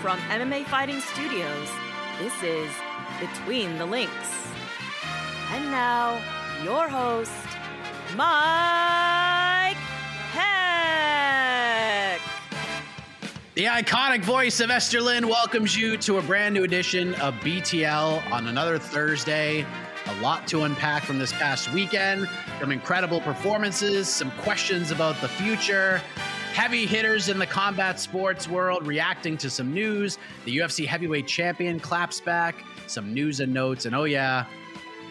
from MMA Fighting Studios, this is Between the Links. And now, your host, Mike Heck. The iconic voice of Esther Lynn welcomes you to a brand new edition of BTL on another Thursday. A lot to unpack from this past weekend, some incredible performances, some questions about the future, heavy hitters in the combat sports world reacting to some news. The UFC heavyweight champion claps back, some news and notes. And oh, yeah,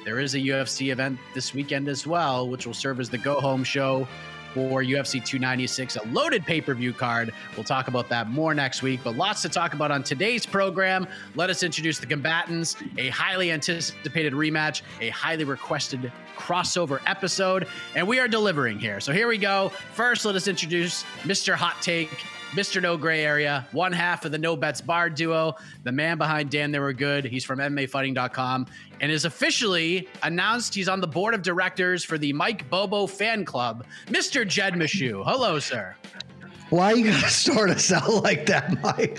there is a UFC event this weekend as well, which will serve as the go home show for UFC 296, a loaded pay per view card. We'll talk about that more next week, but lots to talk about on today's program. Let us introduce the combatants, a highly anticipated rematch, a highly requested crossover episode, and we are delivering here. So here we go. First, let us introduce Mr. Hot Take. Mr. No Gray Area, one half of the No Bets Barred duo, the man behind Damn They Were Good. He's from MMAfighting.com and is officially announced he's on the board of directors for the Mike Bobo fan club, Mr. Jed Meshew. Hello, sir. Why you gotta start us out like that, Mike?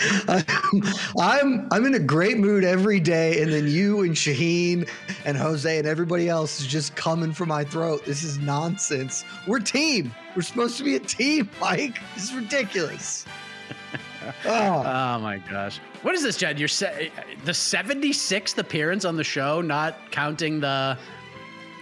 I'm I'm in a great mood every day, and then you and Shaheen and Jose and everybody else is just coming for my throat. This is nonsense. We're team. We're supposed to be a team, Mike. This is ridiculous. oh. oh my gosh. What is this, Jed? You're se- the 76th appearance on the show, not counting the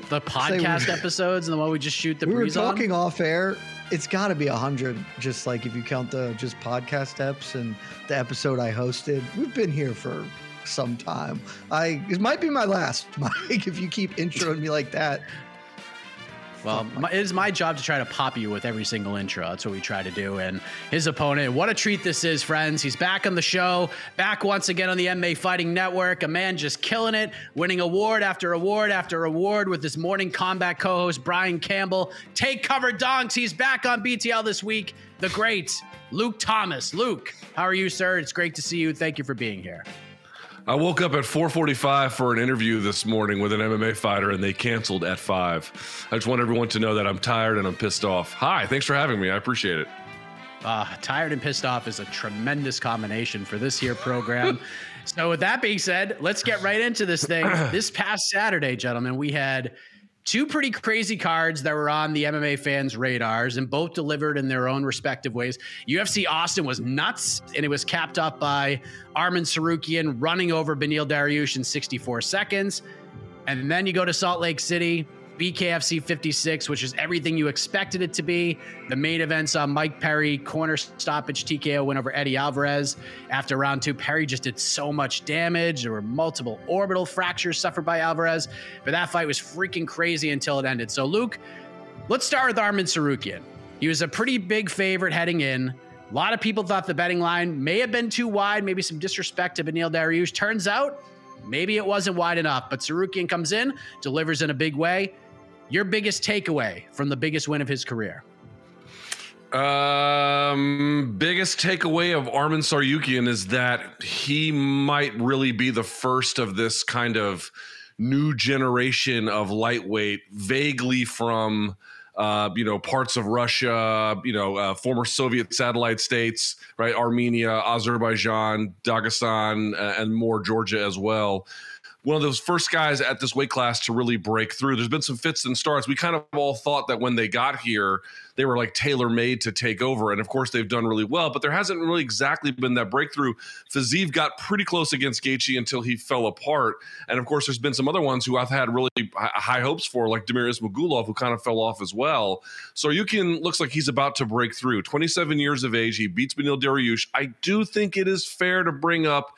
the podcast episodes and the one we just shoot the we breeze were talking on? off air it's got to be a hundred. Just like if you count the just podcast eps and the episode I hosted, we've been here for some time. I it might be my last, Mike. If you keep introing me like that, well, my, it is my job to try to pop you with every single intro. That's what we try to do. And his opponent, what a treat this is, friends. He's back on the show, back once again on the MMA Fighting Network. A man just killing it, winning award after award after award with his Morning Kombat co host, Brian Campbell. Take cover, donks. He's back on BTL this week. The great Luke Thomas. Luke, how are you, sir? It's great to see you. Thank you for being here. I woke up at 4:45 for an interview this morning with an MMA fighter, and they canceled at five. I just want everyone to know that I'm tired and I'm pissed off. Hi, thanks for having me. I appreciate it. Uh, tired and pissed off is a tremendous combination for this here program. so, with that being said, let's get right into this thing. this past Saturday, gentlemen, we had two pretty crazy cards that were on the MMA fans' radars and both delivered in their own respective ways. UFC Austin was nuts, and it was capped up by Arman Tsarukyan running over Beneil Dariush in 64 seconds. And then you go to Salt Lake City. BKFC 56, which is everything you expected it to be. The main event saw uh, Mike Perry corner stoppage TKO win over Eddie Alvarez. After round two, Perry just did so much damage. There were multiple orbital fractures suffered by Alvarez, but that fight was freaking crazy until it ended. So, Luke, let's start with Arman Tsarukyan. He was a pretty big favorite heading in. A lot of people thought the betting line may have been too wide, maybe some disrespect to Beneil Dariush. Turns out, maybe it wasn't wide enough, but Tsarukyan comes in, delivers in a big way. Your biggest takeaway from the biggest win of his career? Um, biggest takeaway of Arman Tsarukyan is that he might really be the first of this kind of new generation of lightweight, vaguely from uh, you know, parts of Russia, you know, uh, former Soviet satellite states, right? Armenia, Azerbaijan, Dagestan, uh, and more Georgia as well one of those first guys at this weight class to really break through. There's been some fits and starts. We kind of all thought that when they got here, they were like tailor made to take over. And of course, they've done really well, but there hasn't really exactly been that breakthrough. Fiziev got pretty close against Gaethje until he fell apart. And of course, there's been some other ones who I've had really high hopes for, like Damir Ismagulov, who kind of fell off as well. Tsarukyan looks like he's about to break through. 27 years of age, he beats Beneil Dariush. I do think it is fair to bring up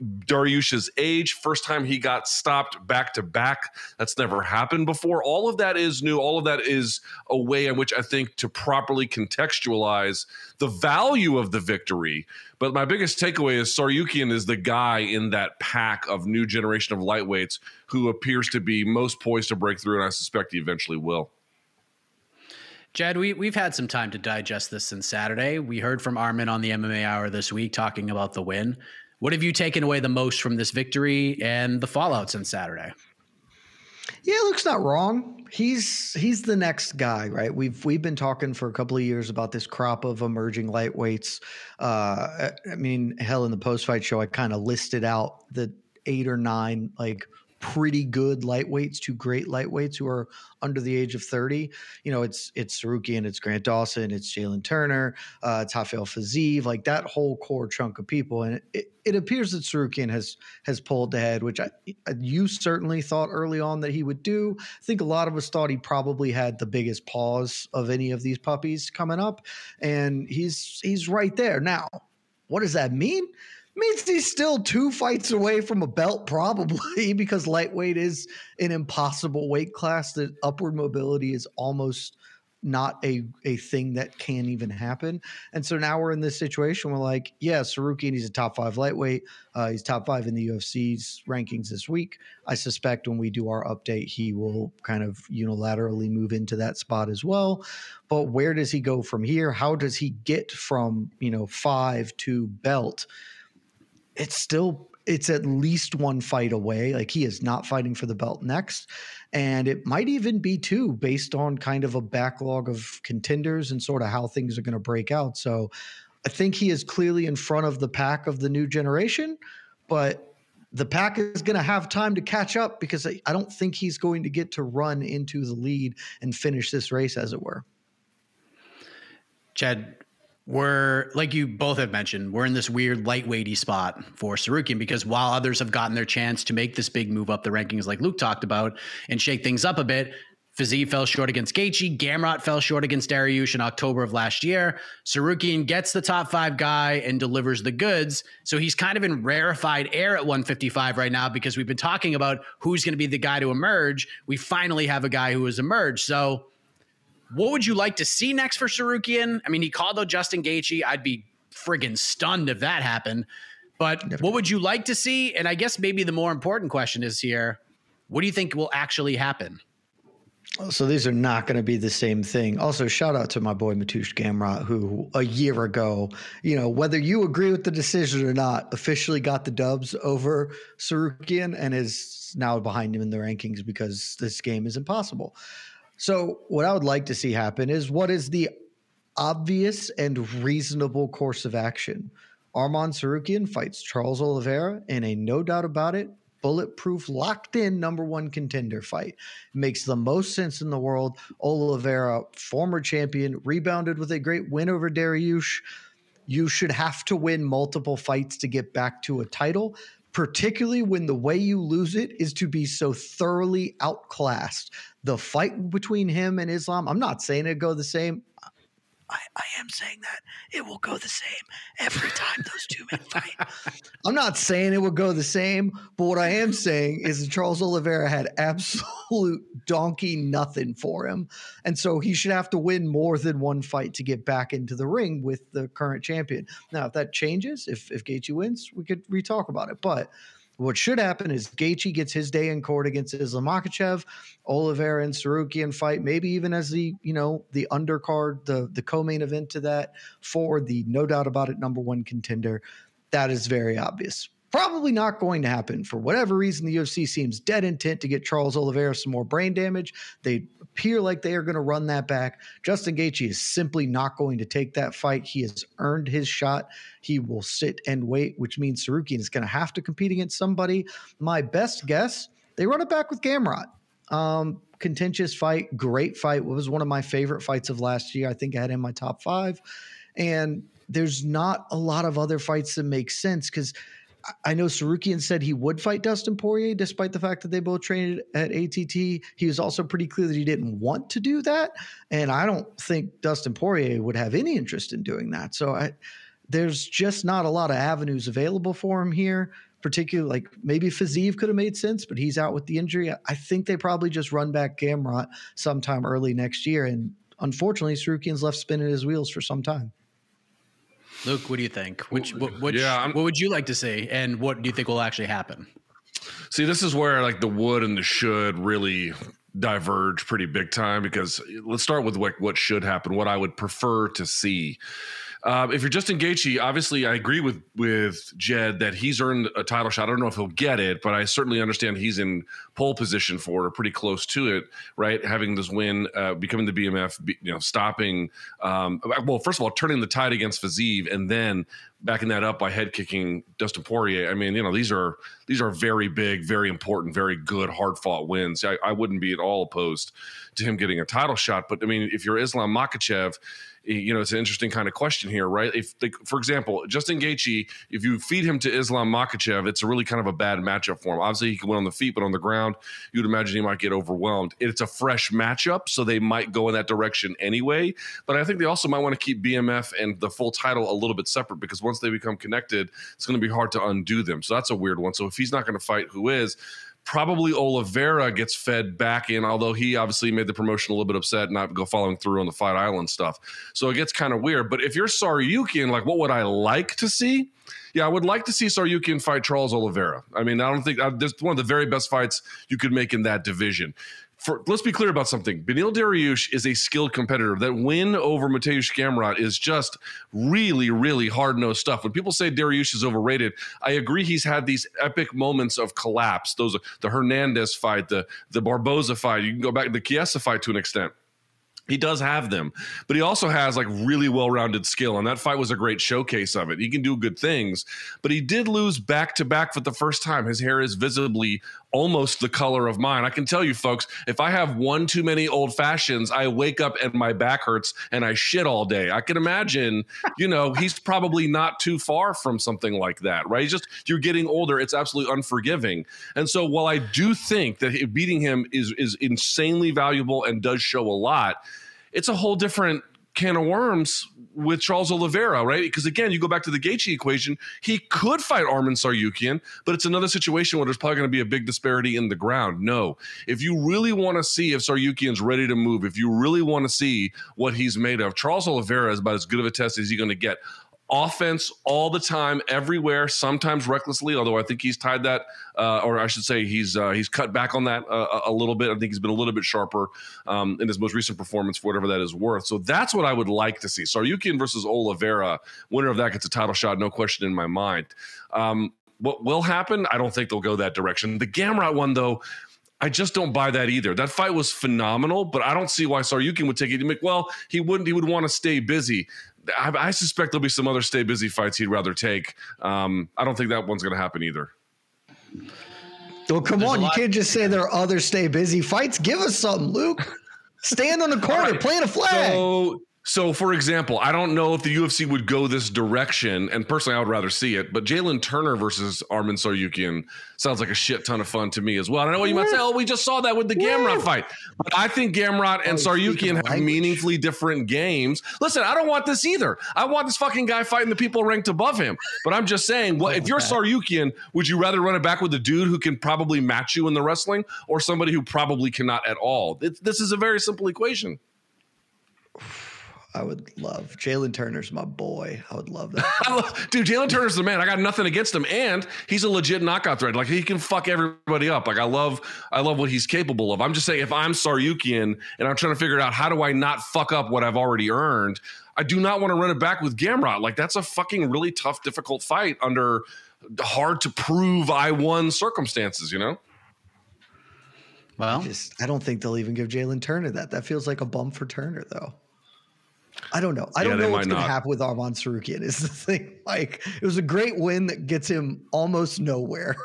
Dariush's age, first time he got stopped back to back. That's never happened before. All of that is new. All of that is a way in which I think to properly contextualize the value of the victory. But my biggest takeaway is Tsarukyan is the guy in that pack of new generation of lightweights who appears to be most poised to break through, and I suspect he eventually will. Jed, we, we've had some time to digest this since Saturday. We heard from Arman on the MMA Hour this week talking about the win. What have you taken away the most from this victory and the fallout since Saturday? Yeah, Luke's not wrong. He's he's the next guy, right? We've we've been talking for a couple of years about this crop of emerging lightweights. Uh, I mean, hell, in the post fight show, I kind of listed out the eight or nine like pretty good lightweights to great lightweights who are under the age of 30. You know, it's it's and it's Grant Dawson, it's Jalen Turner, uh, it's Rafael Fiziev, like that whole core chunk of people. And it, it appears that Tsarukyan has has pulled ahead, which I, you certainly thought early on that he would do. I think a lot of us thought he probably had the biggest pause of any of these puppies coming up, and he's he's right there now. What does that mean? Means he's still two fights away from a belt, probably because lightweight is an impossible weight class. That upward mobility is almost not a a thing that can even happen. And so now we're in this situation where, like, yeah, Tsarukyan, he's a top five lightweight. Uh, he's top five in the UFC's rankings this week. I suspect when we do our update, he will kind of unilaterally move into that spot as well. But where does he go from here? How does he get from you know five to belt? It's still it's at least one fight away. Like he is not fighting for the belt next. And it might even be two based on kind of a backlog of contenders and sort of how things are going to break out. So I think he is clearly in front of the pack of the new generation, but the pack is going to have time to catch up because I don't think he's going to get to run into the lead and finish this race, as it were. Chad, we're like you both have mentioned, we're in this weird lightweighty spot for Tsarukyan because while others have gotten their chance to make this big move up the rankings, like Luke talked about, and shake things up a bit, Fiziev fell short against Gaethje. Gamrot fell short against Dariush in October of last year. Tsarukyan gets the top five guy and delivers the goods. So he's kind of in rarefied air at 155 right now because we've been talking about who's going to be the guy to emerge. We finally have a guy who has emerged. So what would you like to see next for Tsarukyan? I mean, he called out Justin Gaethje. I'd be friggin' stunned if that happened. But Definitely. what would you like to see? And I guess maybe the more important question is here: What do you think will actually happen? Oh, so these are not going to be the same thing. Also, shout out to my boy Mateusz Gamrot, who a year ago, you know, whether you agree with the decision or not, officially got the dubs over Tsarukyan and is now behind him in the rankings because this game is impossible. So, what I would like to see happen is what is the obvious and reasonable course of action? Arman Tsarukyan fights Charles Oliveira in a no doubt about it, bulletproof, locked in number one contender fight. Makes the most sense in the world. Oliveira, former champion, rebounded with a great win over Dariush. You should have to win multiple fights to get back to a title particularly when the way you lose it is to be so thoroughly outclassed. The fight between him and Islam, I'm not saying it go the same. I, I am saying that it will go the same every time those two men fight. I'm not saying it will go the same, but what I am saying is that Charles Oliveira had absolute donkey nothing for him. And so he should have to win more than one fight to get back into the ring with the current champion. Now, if that changes, if if Gaethje wins, we could re-talk about it. But what should happen is Gaethje gets his day in court against Islam Makhachev, Oliveira and Tsarukyan fight, maybe even as the you know the undercard, the the co-main event to that for the no doubt about it number one contender. That is very obvious. Probably not going to happen for whatever reason. The UFC seems dead intent to get Charles Oliveira some more brain damage. They appear like they are going to run that back. Justin Gaethje is simply not going to take that fight. He has earned his shot. He will sit and wait, which means Tsarukyan is going to have to compete against somebody. My best guess, they run it back with Gamrot. Um, contentious fight, great fight. It was one of my favorite fights of last year. I think I had in my top five. And there's not a lot of other fights that make sense because – I know Tsarukyan said he would fight Dustin Poirier, despite the fact that they both trained at ATT. He was also pretty clear that he didn't want to do that, and I don't think Dustin Poirier would have any interest in doing that. So I, there's just not a lot of avenues available for him here. Particularly, like maybe Fiziev could have made sense, but he's out with the injury. I think they probably just run back Gamrot sometime early next year, and unfortunately, Tsarukyan's left spinning his wheels for some time. Luke, what do you think? Which, what, which, yeah, what would you like to see, and what do you think will actually happen? See, this is where like the would and the should really diverge pretty big time because let's start with what what should happen. What I would prefer to see uh, if you're Justin Gaethje, obviously I agree with with Jed that he's earned a title shot. I don't know if he'll get it, but I certainly understand he's in pole position for it or pretty close to it. Right, having this win, uh, becoming the BMF, you know, stopping. Um, well, first of all, turning the tide against Fiziev, and then backing that up by head kicking Dustin Poirier. I mean, you know, these are these are very big, very important, very good, hard fought wins. I, I wouldn't be at all opposed to him getting a title shot. But I mean, if you're Islam Makhachev you know, it's an interesting kind of question here, right? If, like, for example, Justin Gaethje, if you feed him to Islam Makhachev, it's a really kind of a bad matchup for him. Obviously, he can win on the feet, but on the ground, you'd imagine he might get overwhelmed. It's a fresh matchup, so they might go in that direction anyway. But I think they also might want to keep BMF and the full title a little bit separate because once they become connected, it's going to be hard to undo them. So that's a weird one. So if he's not going to fight, who is? Probably Oliveira gets fed back in, although he obviously made the promotion a little bit upset, and not go following through on the Fight Island stuff. So it gets kind of weird. But if you're Tsarukyan, like, what would I like to see? Yeah, I would like to see Tsarukyan fight Charles Oliveira. I mean, I don't think uh, this one of the very best fights you could make in that division for, let's be clear about something. Beneil Dariush is a skilled competitor. That win over Mateusz Gamrot is just really, really hard nosed stuff. When people say Dariush is overrated, I agree. He's had these epic moments of collapse. Those the Hernandez fight, the the Barboza fight. You can go back to the Chiesa fight to an extent. He does have them, but he also has like really well rounded skill. And that fight was a great showcase of it. He can do good things, but he did lose back to back for the first time. His hair is visibly almost the color of mine. I can tell you, folks, if I have one too many old fashions, I wake up and my back hurts and I shit all day. I can imagine, you know, he's probably not too far from something like that, right? He's just, you're getting older. It's absolutely unforgiving. And so while I do think that beating him is, is insanely valuable and does show a lot, it's a whole different can of worms with Charles Oliveira, right? Because again, you go back to the Gaethje equation, he could fight Arman Tsarukyan, but it's another situation where there's probably going to be a big disparity in the ground. No, if you really want to see if Tsarukyan's ready to move, if you really want to see what he's made of, Charles Oliveira is about as good of a test as you're going to get offense all the time, everywhere, sometimes recklessly. Although I think he's tied that, uh, or I should say, he's uh, he's cut back on that uh, a little bit. I think he's been a little bit sharper um, in his most recent performance, for whatever that is worth. So that's what I would like to see. Tsarukyan versus Oliveira, winner of that gets a title shot, no question in my mind. Um, what will happen? I don't think they'll go that direction. The Gamrot one, though. I just don't buy that either. That fight was phenomenal, but I don't see why Tsarukyan would take it. Well, he wouldn't. He would want to stay busy. I, I, suspect there'll be some other stay busy fights he'd rather take. Um, I don't think that one's going to happen either. Well, come There's on. You can't just say there are other stay busy fights. Give us something, Luke. Stand on the corner, right. plant a flag. So, So, for example, I don't know if the UFC would go this direction, and personally, I would rather see it. But Jalen Turner versus Arman Tsarukyan sounds like a shit ton of fun to me as well. And I know what you might say, "Oh, we just saw that with the Gamrot fight," but I think Gamrot and Oh, speaking have language. meaningfully different games. Listen, I don't want this either. I want this fucking guy fighting the people ranked above him. But I'm just saying, what if you're Tsarukyan, would you rather run it back with a dude who can probably match you in the wrestling, or somebody who probably cannot at all? This is a very simple equation. I would love Jalen Turner's my boy. I would love that. Love, dude, Jalen Turner's the man. I got nothing against him, and he's a legit knockout threat. Like he can fuck everybody up. Like I love, I love what he's capable of. I'm just saying, if I'm Tsarukyan and I'm trying to figure out how do I not fuck up what I've already earned, I do not want to run it back with Gamrot. Like that's a fucking really tough, difficult fight under hard to prove I won circumstances. You know. Well, Just I don't think they'll even give Jalen Turner that. That feels like a bump for Turner, though. I don't know. I Yeah, don't they know what's going to happen with Arman Tsarukyan. Is the thing like it was a great win that gets him almost nowhere.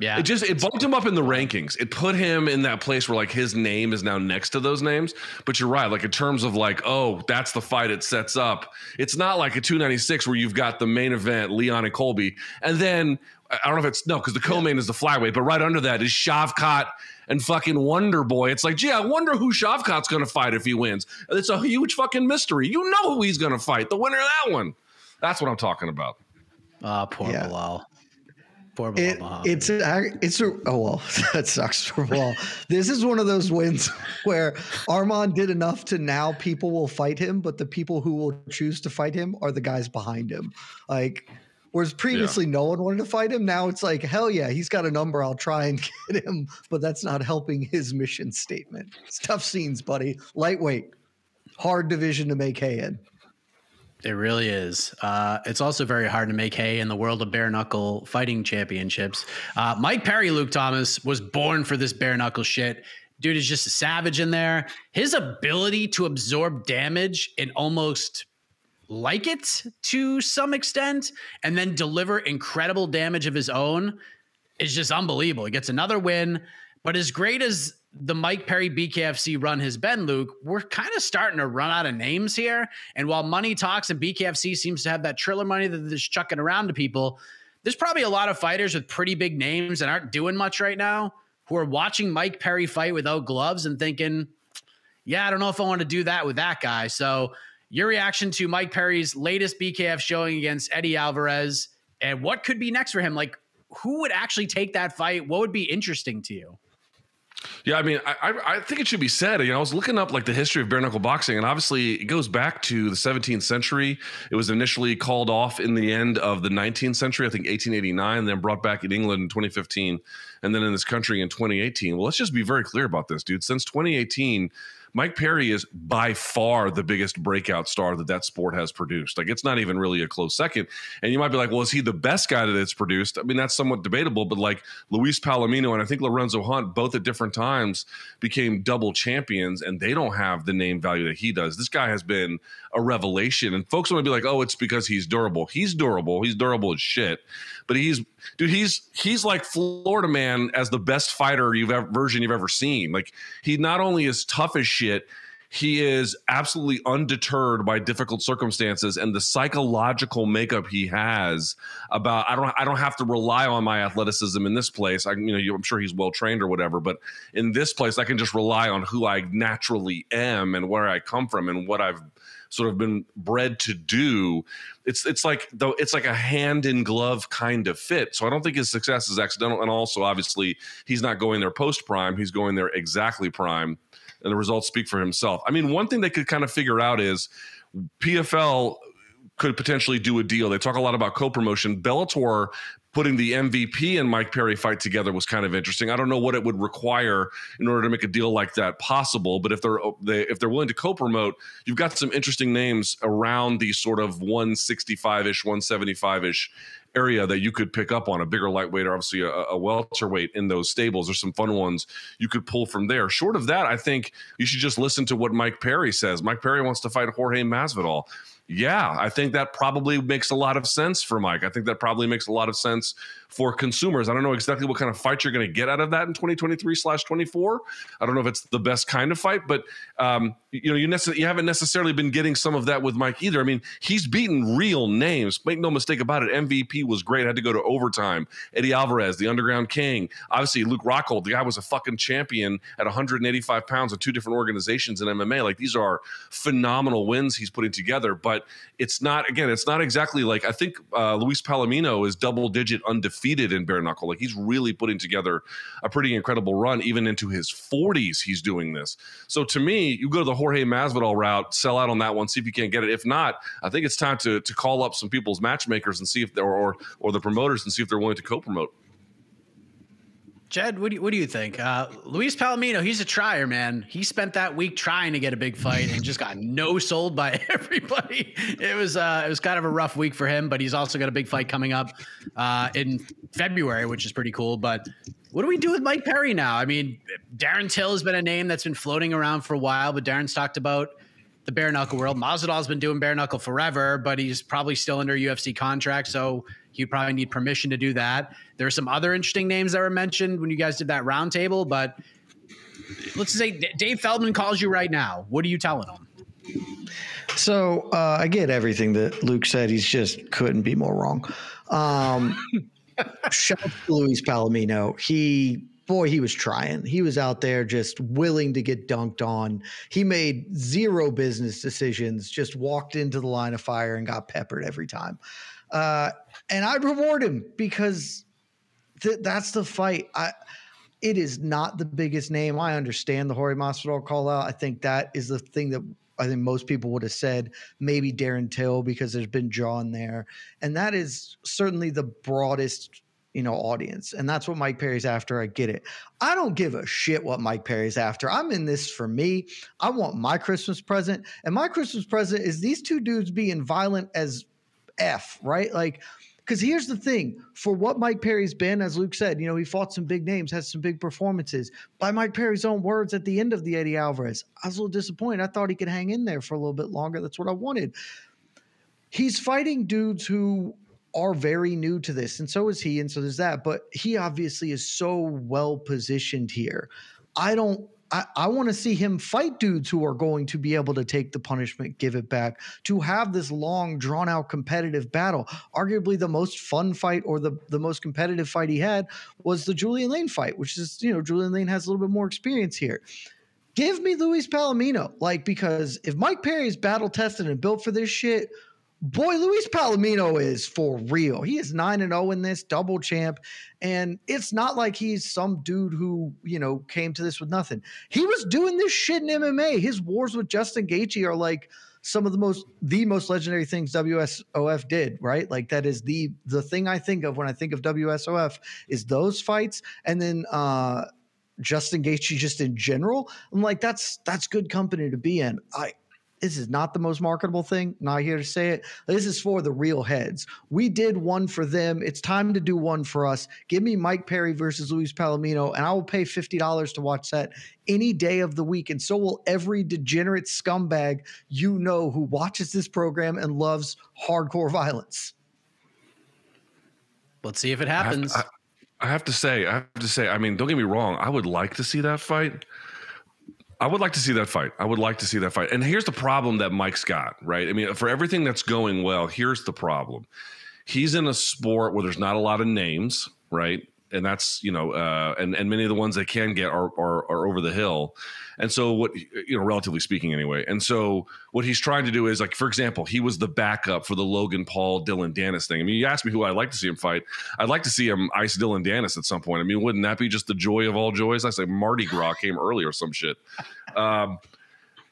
yeah. It just it bumped him up in the rankings. It put him in that place where like his name is now next to those names. But you're right, like in terms of like, oh, that's the fight it sets up. It's not like a 296 where you've got the main event, Leon and Colby, and then I don't know if it's no, because the co-main is the flyweight, but right under that is Shavkat and fucking Wonder Boy. It's like, gee, I wonder who Shavkat's gonna fight if he wins. It's a huge fucking mystery. You know who he's gonna fight, the winner of that one. That's what I'm talking about. Oh, poor Yeah. Bilal. Poor Bilal. It, Muhammad. it's a, it's a, oh well that sucks for Bilal. this is one of those wins where Arman did enough to now people will fight him, but the people who will choose to fight him are the guys behind him. Like whereas previously no one wanted to fight him, now it's like hell yeah, he's got a number. I'll try and get him, but that's not helping his mission statement. It's tough scenes, buddy. Lightweight, hard division to make hay in. It really is. Uh, it's also very hard to make hay in the world of bare knuckle fighting championships. Uh, Mike Perry, Luke Thomas, was born for this bare knuckle shit. Dude is just a savage in there. His ability to absorb damage and almost like it to some extent and then deliver incredible damage of his own is just unbelievable. He gets another win. But as great as the Mike Perry BKFC run has been, Luke, we're kind of starting to run out of names here. And while money talks and BKFC seems to have that triller money that they're chucking around to people, there's probably a lot of fighters with pretty big names and aren't doing much right now who are watching Mike Perry fight without gloves and thinking, yeah, I don't know if I want to do that with that guy. So, your reaction to Mike Perry's latest BKF showing against Eddie Alvarez and what could be next for him? Like, who would actually take that fight? What would be interesting to you? Yeah, I mean, I, I think it should be said. You know, I was looking up like the history of bare knuckle boxing, and obviously it goes back to the 17th century. It was initially called off in the end of the 19th century, I think 1889, then brought back in England in 2015, and then in this country in 2018. Well, let's just be very clear about this, dude. Since 2018. Mike Perry is by far the biggest breakout star that that sport has produced. Like, it's not even really a close second. And you might be like, well, is he the best guy that it's produced? I mean, that's somewhat debatable, but like Luis Palomino and I think Lorenzo Hunt, both at different times, became double champions, and they don't have the name value that he does. This guy has been a revelation. And folks want to be like, oh, it's because he's durable. He's durable. He's durable as shit. But he's, dude, he's he's like Florida man as the best fighter you've ever version you've ever seen. Like he not only is tough as shit, he is absolutely undeterred by difficult circumstances and the psychological makeup he has about I don't I don't have to rely on my athleticism in this place. I you know I'm sure he's well trained or whatever, but in this place I can just rely on who I naturally am and where I come from and what I've sort of been bred to do. It's it's like though it's like a hand in glove kind of fit. So I don't think his success is accidental. And also obviously he's not going there post prime. He's going there exactly prime. And the results speak for himself. I mean, one thing they could kind of figure out is PFL could potentially do a deal. They talk a lot about co-promotion. Bellator putting the MVP and Mike Perry fight together was kind of interesting. I don't know what it would require in order to make a deal like that possible, but if they're uh, they, if they're willing to co-promote, you've got some interesting names around the sort of 165ish, 175ish area that you could pick up on a bigger lightweight or obviously a, a welterweight in those stables. There's some fun ones you could pull from there. Short of that, I think you should just listen to what Mike Perry says. Mike Perry wants to fight Jorge Masvidal. Yeah, I think that probably makes a lot of sense for Mike. I think that probably makes a lot of sense for consumers. I don't know exactly what kind of fight you're going to get out of that in 2023 slash 24. I don't know if it's the best kind of fight, but um, you know you, you haven't necessarily been getting some of that with Mike either. I mean, he's beaten real names. Make no mistake about it. MVP was great. Had to go to overtime. Eddie Alvarez, the Underground King. Obviously, Luke Rockhold, the guy was a fucking champion at 185 pounds of two different organizations in MMA. Like these are phenomenal wins he's putting together. But it's not again, it's not exactly like I think uh, Luis Palomino is double digit undefeated in bare knuckle. Like he's really putting together a pretty incredible run, even into his 40s. He's doing this. So to me, you go to the Jorge Masvidal route, sell out on that one, see if you can't get it. If not, I think it's time to to call up some people's matchmakers and see if they're or or the promoters and see if they're willing to co-promote. Jed, what do you, what do you think? Uh, Luis Palomino, he's a trier, man. He spent that week trying to get a big fight and just got no sold by everybody. It was uh, it was kind of a rough week for him, but he's also got a big fight coming up uh, in February, which is pretty cool. But what do we do with Mike Perry now? I mean, Darren Till has been a name that's been floating around for a while, but Darren's talked about the bare knuckle world. Masvidal's been doing bare knuckle forever, but he's probably still under UFC contract, so you probably need permission to do that. There are some other interesting names that were mentioned when you guys did that roundtable, but let's say Dave Feldman calls you right now. What are you telling him? So uh, I get everything that Luke said. He's just couldn't be more wrong. Um, shout out to Luis Palomino. He boy, he was trying. He was out there just willing to get dunked on. He made zero business decisions, just walked into the line of fire and got peppered every time. Uh, and I'd reward him because th- that's the fight. I, it is not the biggest name. I understand the Jorge Masvidal call out. I think that is the thing that I think most people would have said. Maybe Darren Till because there's been John there, and that is certainly the broadest you know audience and that's what mike perry's after i get it i don't give a shit what mike perry's after i'm in this for me i want my christmas present and my christmas present is these two dudes being violent as f right like because here's the thing for what mike perry's been as luke said you know he fought some big names has some big performances by mike perry's own words at the end of the eddie alvarez i was a little disappointed i thought he could hang in there for a little bit longer that's what i wanted he's fighting dudes who are very new to this, and so is he, and so there's that. But he obviously is so well positioned here. I don't. I, I want to see him fight dudes who are going to be able to take the punishment, give it back, to have this long, drawn out competitive battle. Arguably, the most fun fight or the, the most competitive fight he had was the Julian Lane fight, which is, you know, Julian Lane has a little bit more experience here. Give me Luis Palomino, like, because if Mike Perry is battle tested and built for this shit, boy, Luis Palomino is for real. He is 9 and 0 in this, double champ. And it's not like he's some dude who, you know, came to this with nothing. He was doing this shit in MMA. His wars with Justin Gaethje are like some of the most the most legendary things WSOF did, right? Like that is the the thing I think of when I think of WSOF is those fights and then uh Justin Gaethje just in general. I'm like that's that's good company to be in. I this is not the most marketable thing. Not here to say it. This is for the real heads. We did one for them. It's time to do one for us. Give me Mike Perry versus Luis Palomino, and I will pay $50 to watch that any day of the week. And so will every degenerate scumbag you know who watches this program and loves hardcore violence. Let's see if it happens. I have, I, I have to say, I have to say, I mean, don't get me wrong. I would like to see that fight. I would like to see that fight. I would like to see that fight. And here's the problem that Mike's got, right? I mean, for everything that's going well, here's the problem. He's in a sport where there's not a lot of names, right? And that's you know, uh, and and many of the ones they can get are, are are over the hill, and so what you know, relatively speaking, anyway. And so what he's trying to do is like, for example, he was the backup for the Logan Paul Dillon Danis thing. I mean, you asked me who I'd like to see him fight. I'd like to see him ice Dillon Danis at some point. I mean, wouldn't that be just the joy of all joys? I say Mardi Gras came early or some shit. Um,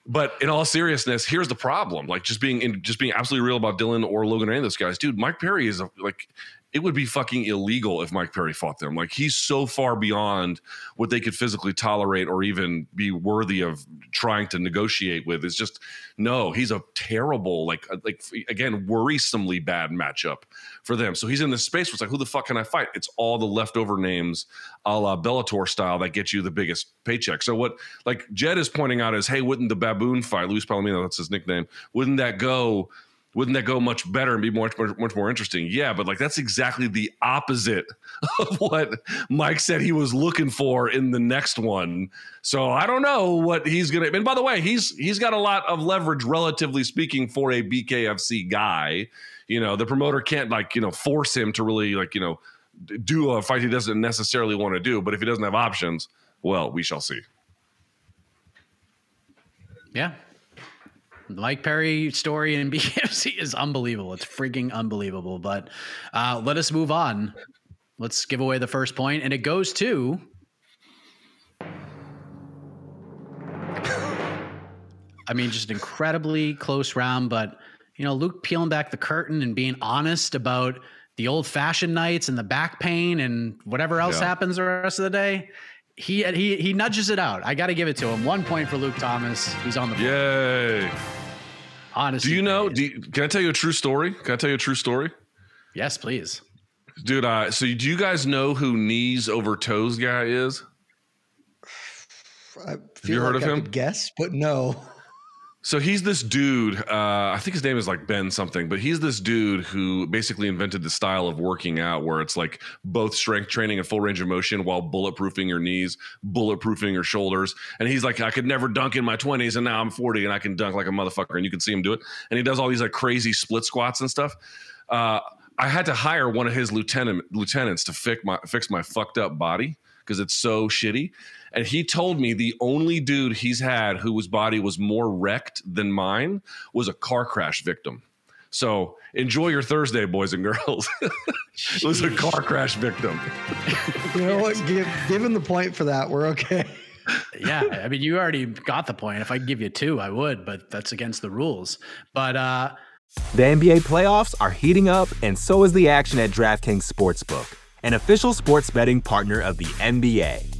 but in all seriousness, here's the problem: like just being in, just being absolutely real about Dillon or Logan or any of those guys, dude. Mike Perry is a, like it would be fucking illegal if Mike Perry fought them. Like he's so far beyond what they could physically tolerate or even be worthy of trying to negotiate with. It's just no, he's a terrible, like uh, like again, worrisomely bad matchup for them. So he's in this space where it's like, who the fuck can I fight? It's all the leftover names a la Bellator style that get you the biggest paycheck. So what like Jed is pointing out is, hey, wouldn't the baboon fight, Luis Palomino, that's his nickname, wouldn't that go? Wouldn't that go much better and be much, much much more interesting? Yeah, but like that's exactly the opposite of what Mike said he was looking for in the next one. So I don't know what he's gonna. And by the way, he's he's got a lot of leverage, relatively speaking, for a BKFC guy. You know, the promoter can't like you know force him to really like you know do a fight he doesn't necessarily want to do. But if he doesn't have options, well, we shall see. Yeah, Mike Perry story in BKFC is unbelievable. It's freaking unbelievable. But uh, let us move on. Let's give away the first point, and it goes to. I mean, just an incredibly close round, but you know, Luke peeling back the curtain and being honest about the old fashioned nights and the back pain and whatever else Yeah. happens the rest of the day. He he he nudges it out. I got to give it to him. One point for Luke Thomas. He's on the board. Yay! Honestly, Do you know? Do you, can I tell you a true story? Can I tell you a true story? Yes, please. Dude, uh, so do you guys know who knees over toes guy is? I feel you heard like of I him? Guess, but no. So he's this dude. Uh, I think his name is like Ben something, but he's this dude who basically invented the style of working out where it's like both strength training and full range of motion while bulletproofing your knees, bulletproofing your shoulders. And he's like, I could never dunk in my 20s, and now I'm 40 and I can dunk like a motherfucker. And you can see him do it. And he does all these like crazy split squats and stuff. Uh, I had to hire one of his lieutenant lieutenants to fix my fix my fucked up body because it's so shitty. And he told me the only dude he's had whose body was more wrecked than mine was a car crash victim. So enjoy your Thursday, boys and girls. it was a car crash victim. You know what? Give, given the point for that, we're okay. yeah, I mean, you already got the point. If I could give you two, I would, but that's against the rules. But uh, The NBA playoffs are heating up, and so is the action at DraftKings Sportsbook, an official sports betting partner of the NBA.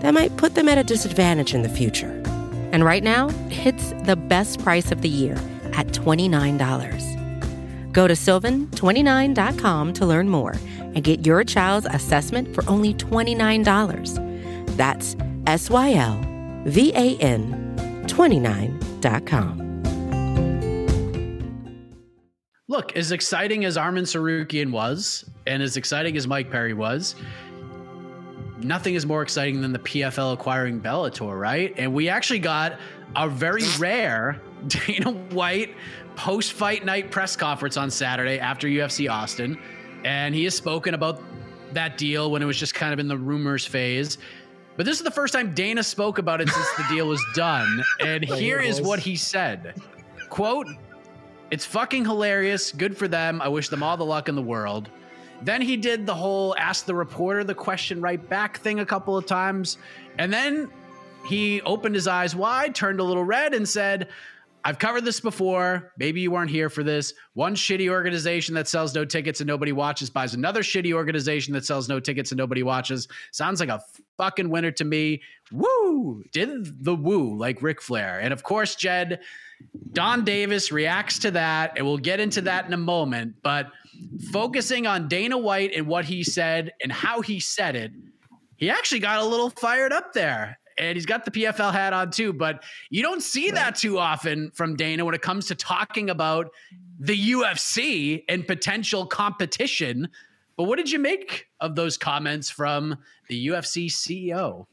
that might put them at a disadvantage in the future. And right now, it's the best price of the year at $29. Go to sylvan29.com to learn more and get your child's assessment for only $29. That's S Y L V A N 29.com. look, as exciting as Arman Tsarukyan was, and as exciting as Mike Perry was, nothing is more exciting than the PFL acquiring Bellator, right? And we actually got a very rare Dana White post fight night press conference on Saturday after UFC Austin. And he has spoken about that deal when it was just kind of in the rumors phase. But this is the first time Dana spoke about it since the deal was done. And here is what he said quote, it's fucking hilarious. Good for them. I wish them all the luck in the world. Then he did the whole ask the reporter the question right back thing a couple of times. And then he opened his eyes wide, turned a little red, and said, I've covered this before. Maybe you weren't here for this. One shitty organization that sells no tickets and nobody watches buys another shitty organization that sells no tickets and nobody watches. Sounds like a fucking winner to me. Woo! Did the woo like Ric Flair. And of course, Jed, Donn Davis reacts to that, and we'll get into that in a moment. But focusing on Dana White and what he said and how he said it, he actually got a little fired up there and he's got the PFL hat on too. But you don't see that too often from Dana when it comes to talking about the UFC and potential competition. But what did you make of those comments from the UFC CEO?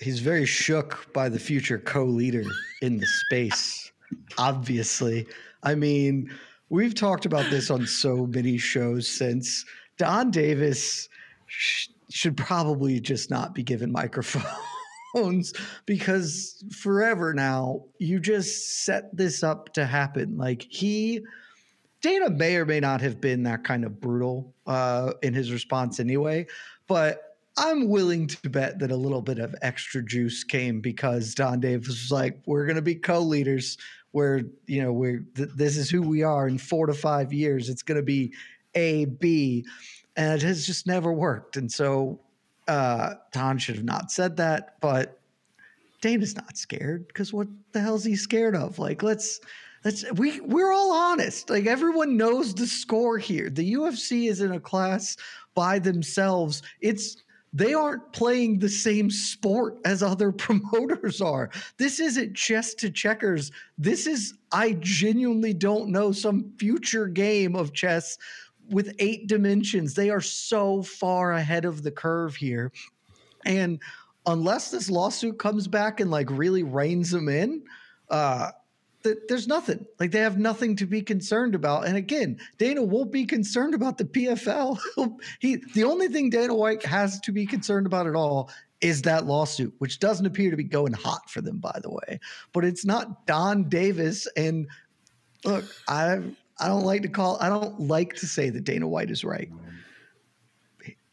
He's very shook by the future co leader in the space, obviously. I mean, we've talked about this on so many shows since Donn Davis sh- should probably just not be given microphones because forever now you just set this up to happen. Like he, Dana may or may not have been that kind of brutal uh, in his response anyway, but I'm willing to bet that a little bit of extra juice came because Donn Davis was like, "We're going to be co-leaders. Where you know we're th- this is who we are in four to five years. It's going to be a b And it has just never worked. And so uh, Donn should have not said that, but Dana's not scared because what the hell's he scared of? Like, let's let's we we're all honest. Like everyone knows the score here. The UFC is in a class by themselves. It's they aren't playing the same sport as other promoters are. This isn't chess to checkers. This is I genuinely don't know some future game of chess with eight dimensions. They are so far ahead of the curve here. And unless this lawsuit comes back and like really reins them in, uh, there's nothing. Like they have nothing to be concerned about. And again, Dana won't be concerned about the PFL. he the only thing Dana White has to be concerned about at all is that lawsuit, which doesn't appear to be going hot for them, by the way. But it's not Donn Davis. And look, I I don't like to call. I don't like to say that Dana White is right.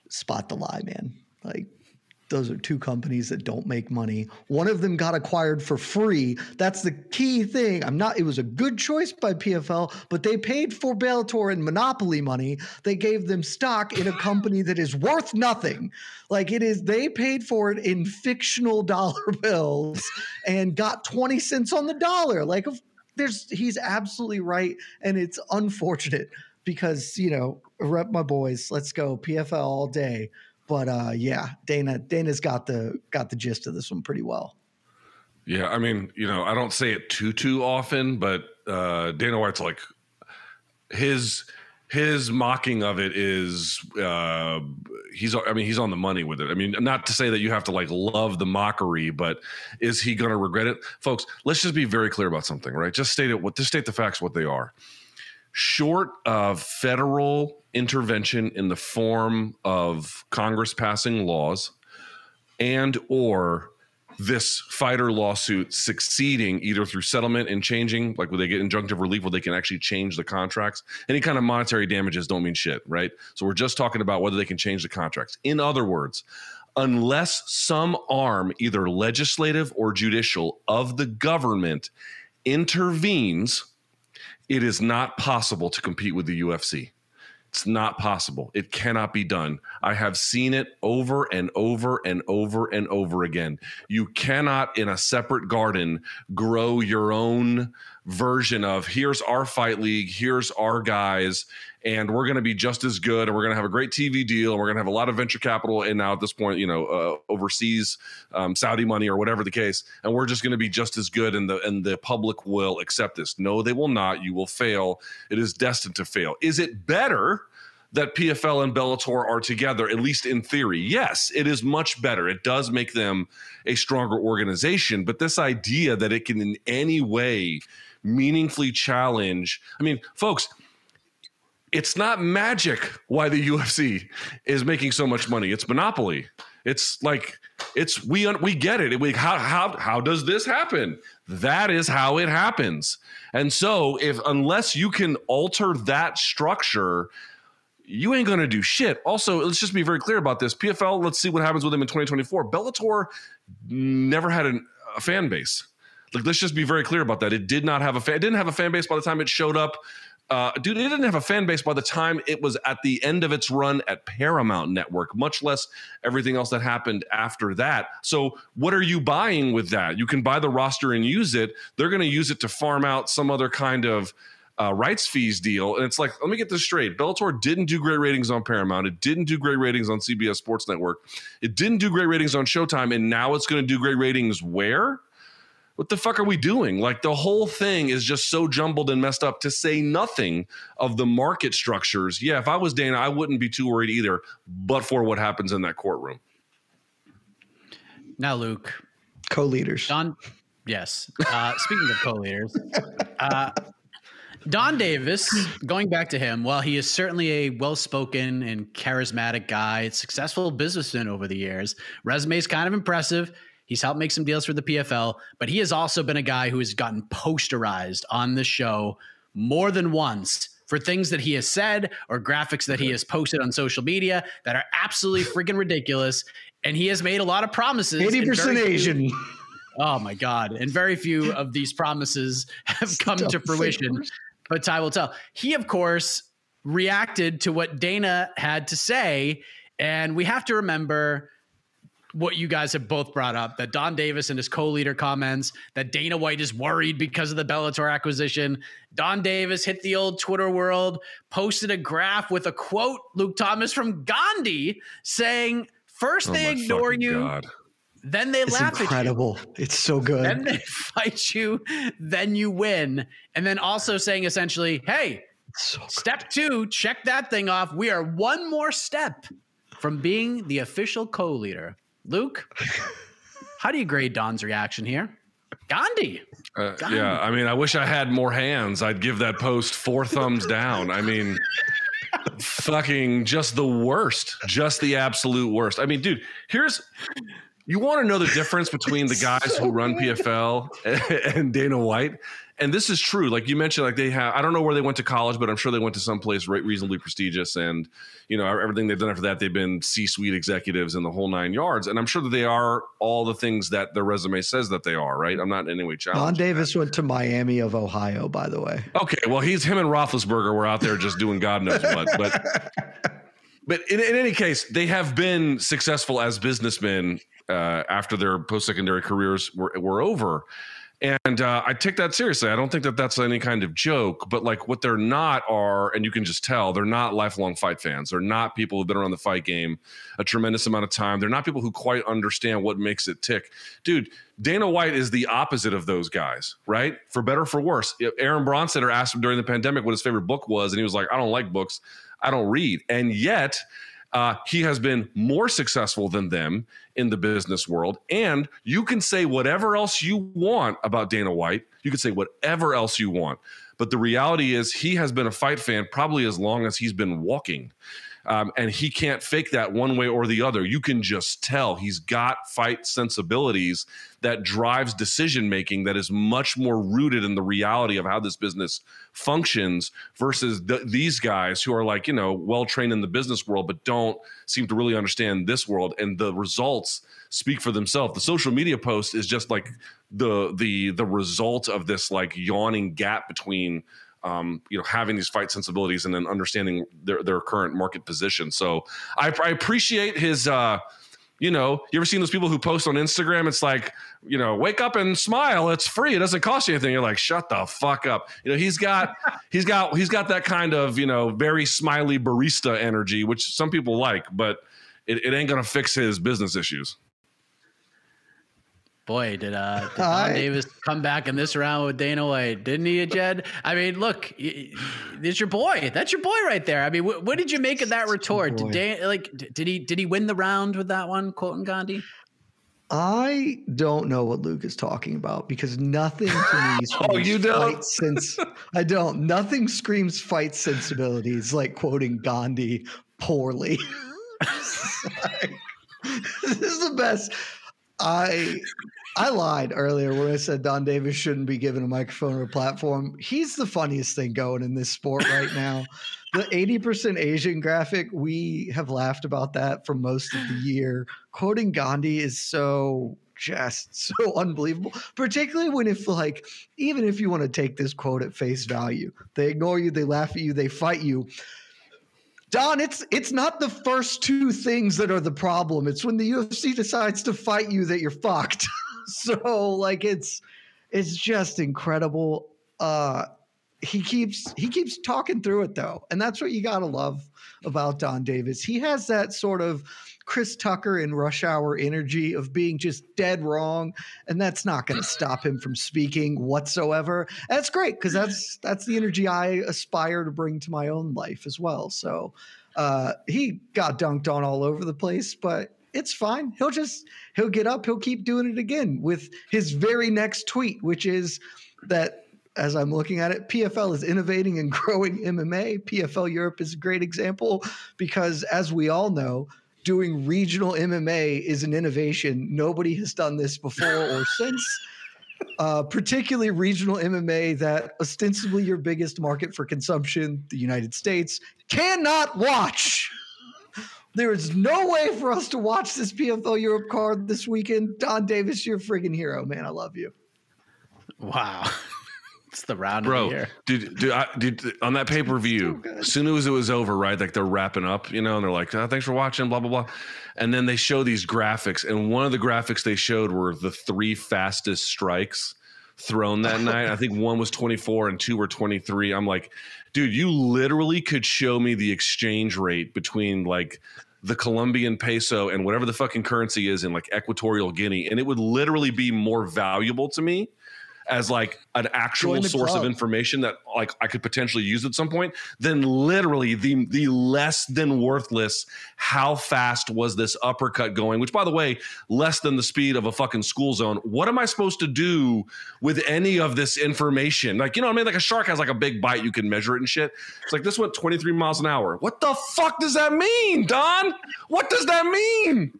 Spot the lie, man. Like those are two companies that don't make money. One of them got acquired for free. That's the key thing. I'm not. It was a good choice by PFL, but they paid for Bellator in monopoly money. They gave them stock in a company that is worth nothing. Like it is. They paid for it in fictional dollar bills and got twenty cents on the dollar. Like there's he's absolutely right, and it's unfortunate because you know rep my boys. Let's go PFL all day. But uh, yeah, Dana Dana's got the got the gist of this one pretty well. Yeah, I mean, you know, I don't say it too too often, but uh, Dana White's like his his mocking of it is uh he's i mean he's on the money with it. I mean not to say that you have to like love the mockery but is he going to regret it? Folks let's just be very clear about something right? Just state it what just state the facts what they are. Short of federal intervention in the form of congress passing laws and or this fighter lawsuit succeeding either through settlement and changing, like when they get injunctive relief, where they can actually change the contracts. Any kind of monetary damages don't mean shit, right? So we're just talking about whether they can change the contracts. In other words, unless some arm, either legislative or judicial, of the government intervenes, it is not possible to compete with the UFC. It's not possible. It cannot be done. I have seen it over and over and over and over again. You cannot, in a separate garden, grow your own version of here's our fight league, here's our guys, and we're going to be just as good, and we're going to have a great TV deal, and we're going to have a lot of venture capital, and now at this point, you know, uh, overseas um, Saudi money or whatever the case, and we're just going to be just as good, and the and the public will accept this. No, they will not. You will fail. It is destined to fail. Is it better? that PFL and Bellator are together, at least in theory. Yes, it is much better. It does make them a stronger organization. But this idea that it can in any way meaningfully challenge, I mean, folks, it's not magic why the UFC is making so much money. It's monopoly. It's like it's we we get it. We how how how does this happen? That is how it happens. And so if unless you can alter that structure, you ain't to do shit. Also, let's just be very clear about this. PFL, let's see what happens with them in 2024. Bellator never had an, a fan base. Like, let's just be very clear about that. It did not have a fan. It didn't have a fan base by the time it showed up. Uh, dude, it didn't have a fan base by the time it was at the end of its run at Paramount Network, much less everything else that happened after that. So, what are you buying with that? You can buy the roster and use it. They're going to use it to farm out some other kind of uh, rights fees deal. And it's like, let me get this straight. Bellator didn't do great ratings on Paramount. It didn't do great ratings on CBS Sports Network. It didn't do great ratings on Showtime. And now it's going to do great ratings where? What the fuck are we doing? Like the whole thing is just so jumbled and messed up to say nothing of the market structures. Yeah, if I was Dana, I wouldn't be too worried either, but for what happens in that courtroom. Now, Luke. Co leaders. Donn, yes. Uh, speaking of co leaders, uh, Donn Davis, going back to him, while he is certainly a well spoken and charismatic guy, successful businessman over the years, resume is kind of impressive. He's helped make some deals for the PFL, but he has also been a guy who has gotten posterized on the show more than once for things that he has said or graphics that he has posted on social media that are absolutely freaking ridiculous. And he has made a lot of promises. 80% Asian. Oh my God. And very few of these promises have come to fruition but time will tell. He, of course, reacted to what Dana had to say. And we have to remember what you guys have both brought up that Donn Davis and his co leader comments that Dana White is worried because of the Bellator acquisition. Donn Davis hit the old Twitter world, posted a graph with a quote, Luke Thomas from Gandhi saying, First, Oh they my ignore you, God. then they It's laugh incredible. At you. It's so good. then they fight you, then you win. And then also saying essentially, hey, so. Step two, check that thing off. We are one more step from being the official co leader. Luke, how do you grade Donn's reaction here? Gandhi. Uh, yeah, I mean, I wish I had more hands. I'd give that post four thumbs down. I mean, fucking just the worst, just the absolute worst. I mean, dude, here's you want to know the difference between the guys who run PFL and Dana White. And this is true. Like you mentioned, like they have, I don't know where they went to college, but I'm sure they went to some place re- reasonably prestigious. And, you know, everything they've done after that, they've been C suite executives in the whole nine yards. And I'm sure that they are all the things that their resume says that they are, right? I'm not in any way Donn challenging. Davis went to Miami of Ohio, by the way. Okay, well, he's him and Roethlisberger were out there just doing God knows what. But but in, in any case, they have been successful as businessmen uh, after their post secondary careers were were over. And uh, I take that seriously. I don't think that that's any kind of joke, but like what they're not are, and you can just tell, they're not lifelong fight fans. They're not people who've been around the fight game a tremendous amount of time. They're not people who quite understand what makes it tick. Dude, Dana White is the opposite of those guys, right? For better or for worse. Aaron Bronsteter asked him during the pandemic what his favorite book was, and he was like, I don't like books. I don't read. And yet, uh, he has been more successful than them in the business world. And you can say whatever else you want about Dana White. You can say whatever else you want. But the reality is, he has been a fight fan probably as long as he's been walking. Um, and he can't fake that one way or the other. You can just tell he's got fight sensibilities that drives decision making that is much more rooted in the reality of how this business functions versus th- these guys who are like you know well trained in the business world but don't seem to really understand this world and the results speak for themselves the social media post is just like the the the result of this like yawning gap between um, you know, having these fight sensibilities and then understanding their, their current market position. So I, I appreciate his, uh, you know, you ever seen those people who post on Instagram? It's like, you know, wake up and smile. It's free. It doesn't cost you anything. You're like, shut the fuck up. You know, he's got, he's got, he's got that kind of, you know, very smiley barista energy, which some people like, but it, it ain't going to fix his business issues. Boy, did uh, did Hi. Davis come back in this round with Dana White, didn't he, Jed? I mean, look, it's your boy. That's your boy right there. I mean, wh- what did you make of that retort? Did. Dan, like, did he did he win the round with that one, quoting Gandhi? I don't know what Luke is talking about because nothing to me screams Oh, you don't? fight since I don't. Nothing screams fight sensibilities like quoting Gandhi poorly. Like, this is the best. I I lied earlier when I said Donn Davis shouldn't be given a microphone or a platform. He's the funniest thing going in this sport right now. the 80% Asian graphic, we have laughed about that for most of the year. Quoting Gandhi is so just so unbelievable, particularly when if like even if you want to take this quote at face value, they ignore you, they laugh at you, they fight you. Donn, it's it's not the first two things that are the problem. It's when the UFC decides to fight you that you're fucked. so like it's it's just incredible. Uh he keeps he keeps talking through it though. And that's what you gotta love about Donn Davis. He has that sort of Chris Tucker in rush hour energy of being just dead wrong, and that's not going to stop him from speaking whatsoever. That's great because that's that's the energy I aspire to bring to my own life as well. So uh, he got dunked on all over the place, but it's fine. He'll just he'll get up, he'll keep doing it again with his very next tweet, which is that as I'm looking at it, PFL is innovating and growing MMA. PFL Europe is a great example because as we all know, doing regional MMA is an innovation. Nobody has done this before or since. Uh, particularly regional MMA, that ostensibly your biggest market for consumption, the United States, cannot watch. There is no way for us to watch this PFL Europe card this weekend. Donn Davis, you're a friggin' hero, man. I love you. Wow. It's the round Bro, of the year. Dude, dude, I, dude, on that pay per view, so as soon as it was over, right? Like they're wrapping up, you know, and they're like, oh, "Thanks for watching," blah blah blah, and then they show these graphics, and one of the graphics they showed were the three fastest strikes thrown that night. I think one was twenty four and two were twenty three. I'm like, dude, you literally could show me the exchange rate between like the Colombian peso and whatever the fucking currency is in like Equatorial Guinea, and it would literally be more valuable to me as like an actual source of information that like I could potentially use at some point, then literally the the less than worthless how fast was this uppercut going, which by the way, less than the speed of a fucking school zone. What am I supposed to do with any of this information? Like, you know what I mean? Like a shark has like a big bite, you can measure it and shit. It's like this went 23 miles an hour. What the fuck does that mean, Donn? What does that mean?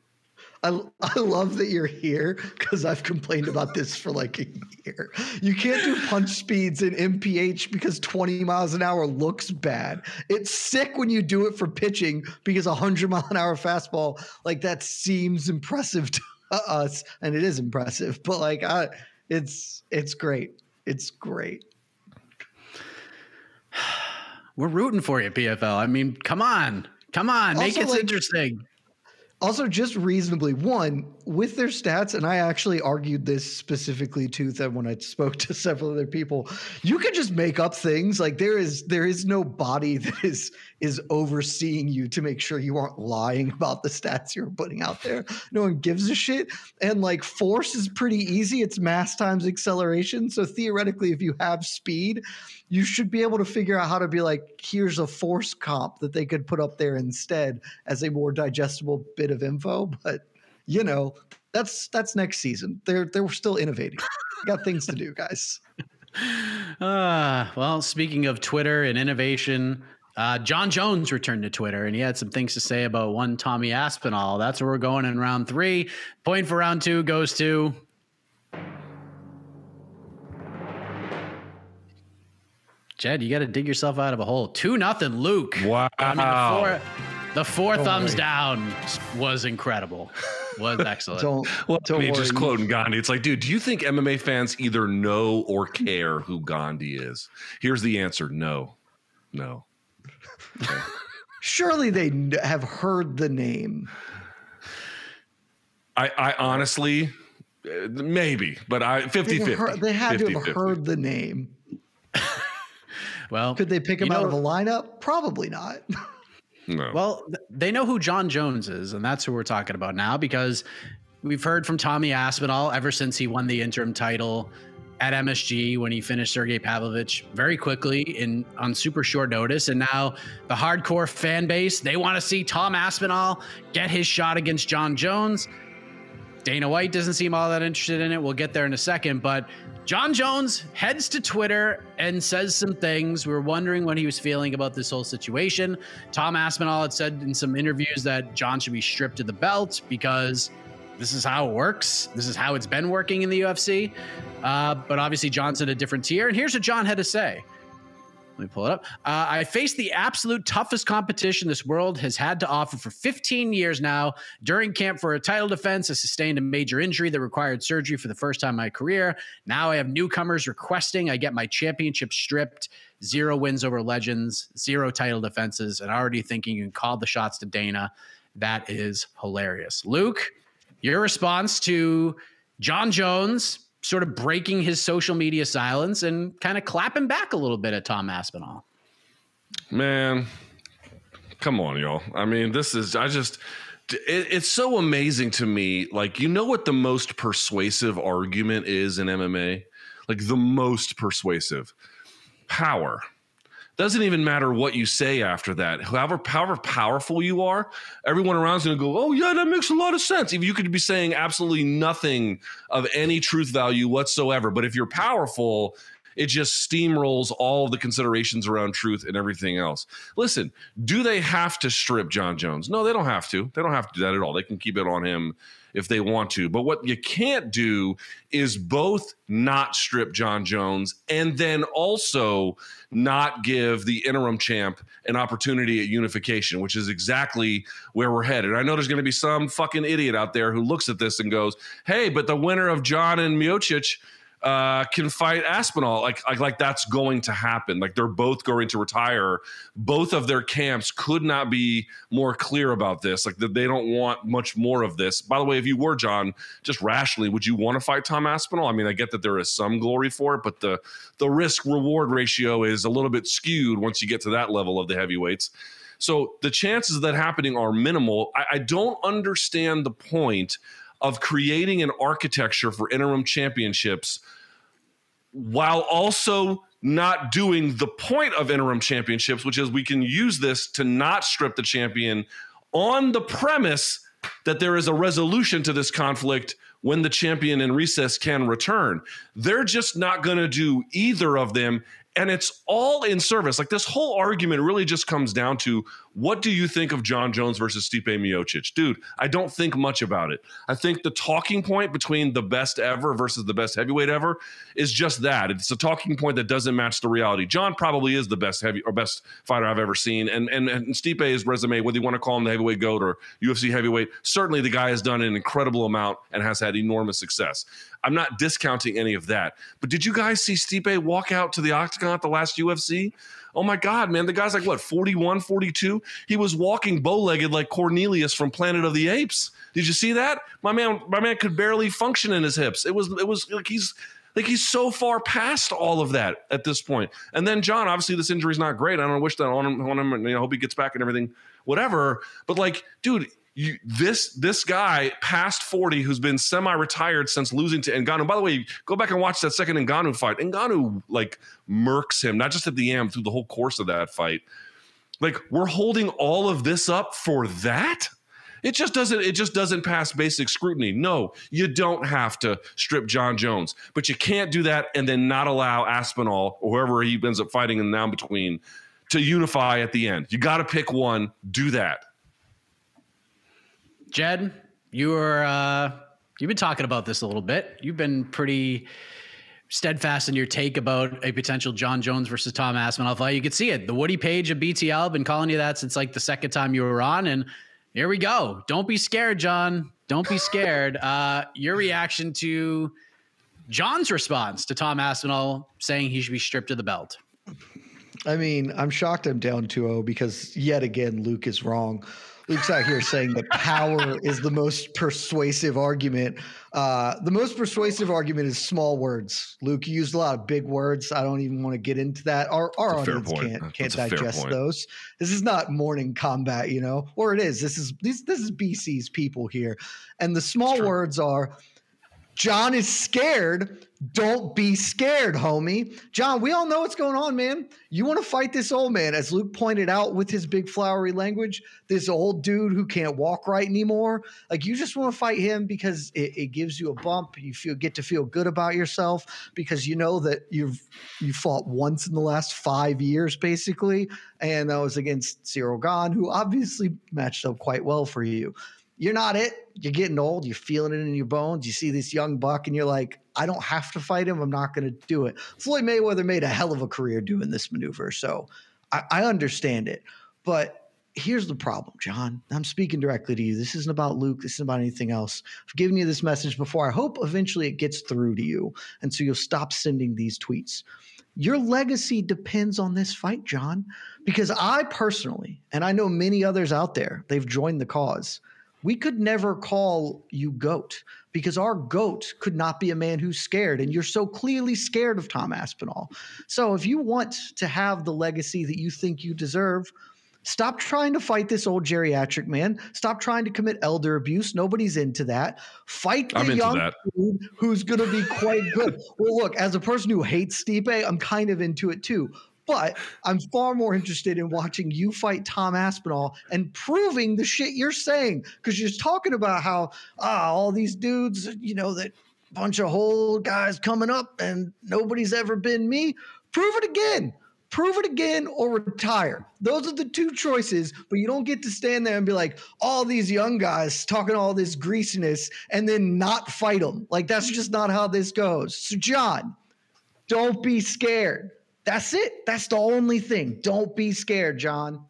I, I love that you're here because I've complained about this for like a year. You can't do punch speeds in MPH because 20 miles an hour looks bad. It's sick when you do it for pitching because a 100 mile an hour fastball, like that seems impressive to us. And it is impressive, but like, I, it's, it's great. It's great. We're rooting for you, PFL. I mean, come on. Come on. Make Also, it like- interesting. Also, just reasonably, one with their stats, and I actually argued this specifically to them when I spoke to several other people. You can just make up things. Like there is there is no body that is is overseeing you to make sure you aren't lying about the stats you're putting out there. No one gives a shit. And like force is pretty easy. It's mass times acceleration. So theoretically, if you have speed, you should be able to figure out how to be like, here's a force comp that they could put up there instead as a more digestible bit of info. But you know, that's that's next season. They're they're still innovating. Got things to do, guys. Uh, well, speaking of Twitter and innovation, uh, Jon Jones returned to Twitter and he had some things to say about one Tommy Aspinall. That's where we're going in round three. Point for round two goes to. Jed, you got to dig yourself out of a hole. Two nothing, Luke. Wow. I mean, the four, the four thumbs worry. down was incredible. Was excellent. Don't Well, don't I mean, worry. just quoting Gandhi, it's like, dude, do you think MMA fans either know or care who Gandhi is? Here's the answer: no, no. Surely they kn- have heard the name. I, I honestly, uh, maybe, but I 50 They, have 50. heard- they had to have 50-50. heard the name. well, Could they pick him out know- of a lineup? Probably not. No. Well, th- they know who Jon Jones is, and that's who we're talking about now because we've heard from Tommy Aspinall ever since he won the interim title at MSG when he finished Sergey Pavlovich very quickly in on super short notice. And now the hardcore fan base, they want to see Tom Aspinall get his shot against Jon Jones. Dana White doesn't seem all that interested in it. We'll get there in a second. But Jon Jones heads to Twitter and says some things. We were wondering what he was feeling about this whole situation. Tom Aspinall had said in some interviews that Jon should be stripped of the belt because this is how it works. This is how it's been working in the UFC. Uh, but obviously, Jon's in a different tier. And here's what Jon had to say. Let me pull it up. Uh, I faced the absolute toughest competition this world has had to offer for 15 years now. During camp for a title defense, I sustained a major injury that required surgery for the first time in my career. Now I have newcomers requesting I get my championship stripped. Zero wins over legends, zero title defenses, and already thinking you can call the shots to Dana. That is hilarious. Luke, your response to Jon Jones sort of breaking his social media silence and kind of clapping back a little bit at Tom Aspinall. Man, come on, y'all. I mean, this is, I just, it, it's so amazing to me. Like, you know what the most persuasive argument is in MMA? Like, the most persuasive power. Doesn't even matter what you say after that. However, however powerful you are, everyone around is going to go, "Oh yeah, that makes a lot of sense." Even you could be saying absolutely nothing of any truth value whatsoever, but if you're powerful, it just steamrolls all the considerations around truth and everything else. Listen, do they have to strip Jon Jones? No, they don't have to. They don't have to do that at all. They can keep it on him if they want to. But what you can't do is both not strip Jon Jones and then also not give the interim champ an opportunity at unification, which is exactly where we're headed. I know there's going to be some fucking idiot out there who looks at this and goes, "Hey, but the winner of Jon and Miocic." Uh, can fight Aspinall. Like, like, like that's going to happen. Like they're both going to retire. Both of their camps could not be more clear about this. Like that they don't want much more of this. By the way, if you were Jon, just rationally, would you want to fight Tom Aspinall? I mean, I get that there is some glory for it, but the the risk reward ratio is a little bit skewed once you get to that level of the heavyweights. So the chances of that happening are minimal. I, I don't understand the point of creating an architecture for interim championships while also not doing the point of interim championships, which is we can use this to not strip the champion on the premise that there is a resolution to this conflict when the champion in recess can return. They're just not going to do either of them and it's all in service. Like this whole argument really just comes down to what do you think of Jon Jones versus Stipe Miocic? Dude, I don't think much about it. I think the talking point between the best ever versus the best heavyweight ever is just that. It's a talking point that doesn't match the reality. Jon probably is the best heavy or best fighter I've ever seen. And and, and Stipe's resume, whether you want to call him the heavyweight goat or UFC heavyweight, certainly the guy has done an incredible amount and has had enormous success. I'm not discounting any of that. But did you guys see Stipe walk out to the octagon at the last UFC? Oh my God, man. The guy's like, what, 41, 42? He was walking bow legged like Cornelius from Planet of the Apes. Did you see that? My man, my man could barely function in his hips. It was, it was like he's, like he's so far past all of that at this point. And then Jon, obviously this injury is not great. I don't wish that on him, on him, and you know, hope he gets back and everything, whatever. But like, dude, you, this this guy past 40 who's been semi-retired since losing to Ngannou. By the way, go back and watch that second Ngannou fight. Ngannou like murks him, not just at the end, through the whole course of that fight. Like we're holding all of this up for that? It just doesn't it just doesn't pass basic scrutiny. No, you don't have to strip Jon Jones, but you can't do that and then not allow Aspinall or whoever he ends up fighting in the now between to unify at the end. You got to pick one, do that. Jed, you are uh, you've been talking about this a little bit. You've been pretty steadfast in your take about a potential Jon Jones versus Tom Aspinall fight. You could see it. The Woody Paige of BTL been calling you that since like the second time you were on, and here we go. Don't be scared, Jon. Don't be scared. Uh, your reaction to Jon's response to Tom Aspinall saying he should be stripped of the belt. I mean, I'm shocked I'm down 2-0 because yet again Luke is wrong. Luke's out here saying that power is the most persuasive argument. Uh, the most persuasive argument is small words. Luke, you used a lot of big words. I don't even want to get into that. Our, our audience can't can't digest those. This is not Morning Kombat, you know, or it is. This is this this is BC's people here, and the small words are. John is scared don't be scared, homie. Jon, we all know what's going on, man. You want to fight this old man, as Luke pointed out with his big flowery language, this old dude who can't walk right anymore. Like you just want to fight him because it, it gives you a bump. You feel get to feel good about yourself because you know that you've you fought once in the last five years, basically, and that was against Ciryl Gane, who obviously matched up quite well for you. You're not it you're getting old, you're feeling it in your bones. You see this young buck, and you're like, I don't have to fight him. I'm not going to do it. Floyd Mayweather made a hell of a career doing this maneuver, so I, I understand it. But here's the problem, Jon. I'm speaking directly to you. This isn't about Luke. This isn't about anything else. I've given you this message before. I hope eventually it gets through to you, and so you'll stop sending these tweets. Your legacy depends on this fight, Jon, because I personally, and I know many others out there, they've joined the cause. We could never call you GOAT because our GOAT could not be a man who's scared. And you're so clearly scared of Tom Aspinall. So if you want to have the legacy that you think you deserve, Stop trying to fight this old geriatric man. Stop trying to commit elder abuse. Nobody's into that. Fight the young that. dude who's going to be quite good. well, look, as a person who hates Stipe, I'm kind of into it too. But I'm far more interested in watching you fight Tom Aspinall and proving the shit you're saying because you're just talking about how ah all these dudes, you know, that bunch of whole guys coming up and nobody's ever been me. Prove it again prove it again or retire. Those are the two choices, but you don't get to stand there and be like, all these young guys talking all this greasiness and then not fight them. Like, that's just not how this goes. So, Jon, don't be scared. That's it. That's the only thing. Don't be scared, Jon.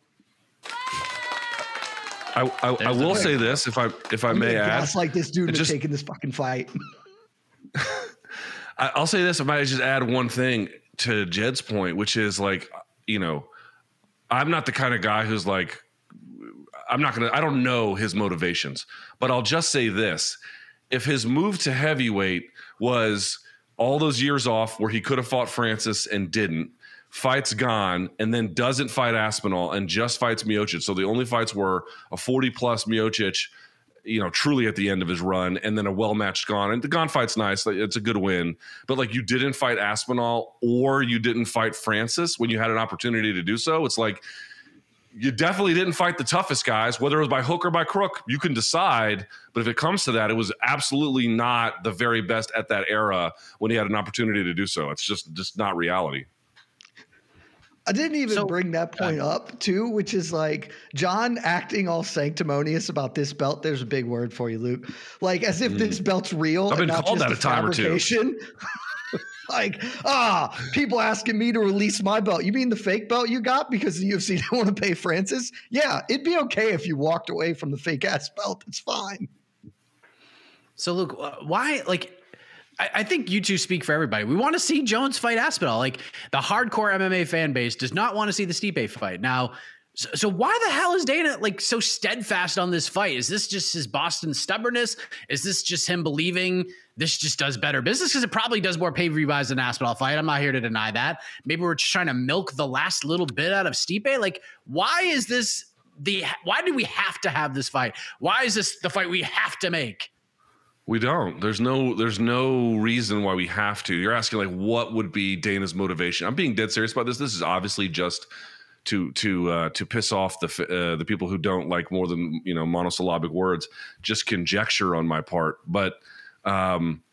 I, I, I will say this, if I if I may add, That's like this dude it was just- taking this fucking fight. I, I'll say this. I might just add one thing to Jed's point, which is like, you know, I'm not the kind of guy who's like, I'm not gonna. I don't know his motivations, but I'll just say this: if his move to heavyweight was all those years off where he could have fought Francis and didn't, fights Gane, and then doesn't fight Aspinall and just fights Miocic. So the only fights were a 40 plus Miocic, you know, truly at the end of his run, and then a well matched Gane. And the Gane fight's nice; it's a good win. But like, you didn't fight Aspinall or you didn't fight Francis when you had an opportunity to do so. It's like you definitely didn't fight the toughest guys, whether it was by hook or by crook. You can decide. But if it comes to that, it was absolutely not the very best at that era when he had an opportunity to do so. It's just just not reality. I didn't even So- bring that point up too, which is like Jon acting all sanctimonious about this belt. There's a big word for you, Luke. Like as if this belt's real. Mm. I've and been not called just that a time or two. like ah, people asking me to release my belt. You mean the fake belt you got because the UFC didn't want to pay Francis? Yeah, it'd be okay if you walked away from the fake ass belt. It's fine. So, Luke, uh, why? Like, I, I think you two speak for everybody. We want to see Jones fight Aspinall. Like, the hardcore MMA fan base does not want to see the Stipe fight. Now, so, so why the hell is Dana like so steadfast on this fight? Is this just his Boston stubbornness? Is this just him believing this just does better business? Because it probably does more pay per view buys than Aspinall fight. I'm not here to deny that. Maybe we're just trying to milk the last little bit out of Stipe. Like, why is this the? Why do we have to have this fight? Why is this the fight we have to make? We don't. There's no. There's no reason why we have to. You're asking like, what would be Dana's motivation? I'm being dead serious about this. This is obviously just to to uh, to piss off the uh, the people who don't like more than you know monosyllabic words. Just conjecture on my part, but. Um,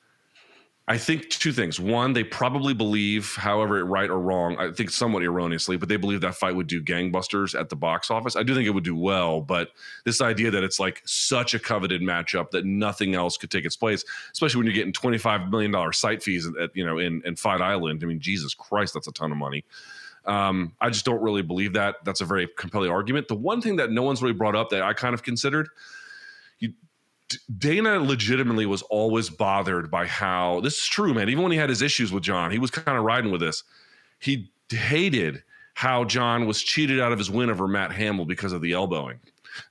I think two things. One, they probably believe, however, right or wrong, I think somewhat erroneously, but they believe that fight would do gangbusters at the box office. I do think it would do well, but this idea that it's like such a coveted matchup that nothing else could take its place, especially when you're getting $25 million site fees at, you know, in, in Fight Island. I mean, Jesus Christ, that's a ton of money. Um, I just don't really believe that. That's a very compelling argument. The one thing that no one's really brought up that I kind of considered, you, Dana legitimately was always bothered by how this is true, man. Even when he had his issues with Jon, he was kind of riding with this. He hated how Jon was cheated out of his win over Matt Hamill because of the elbowing.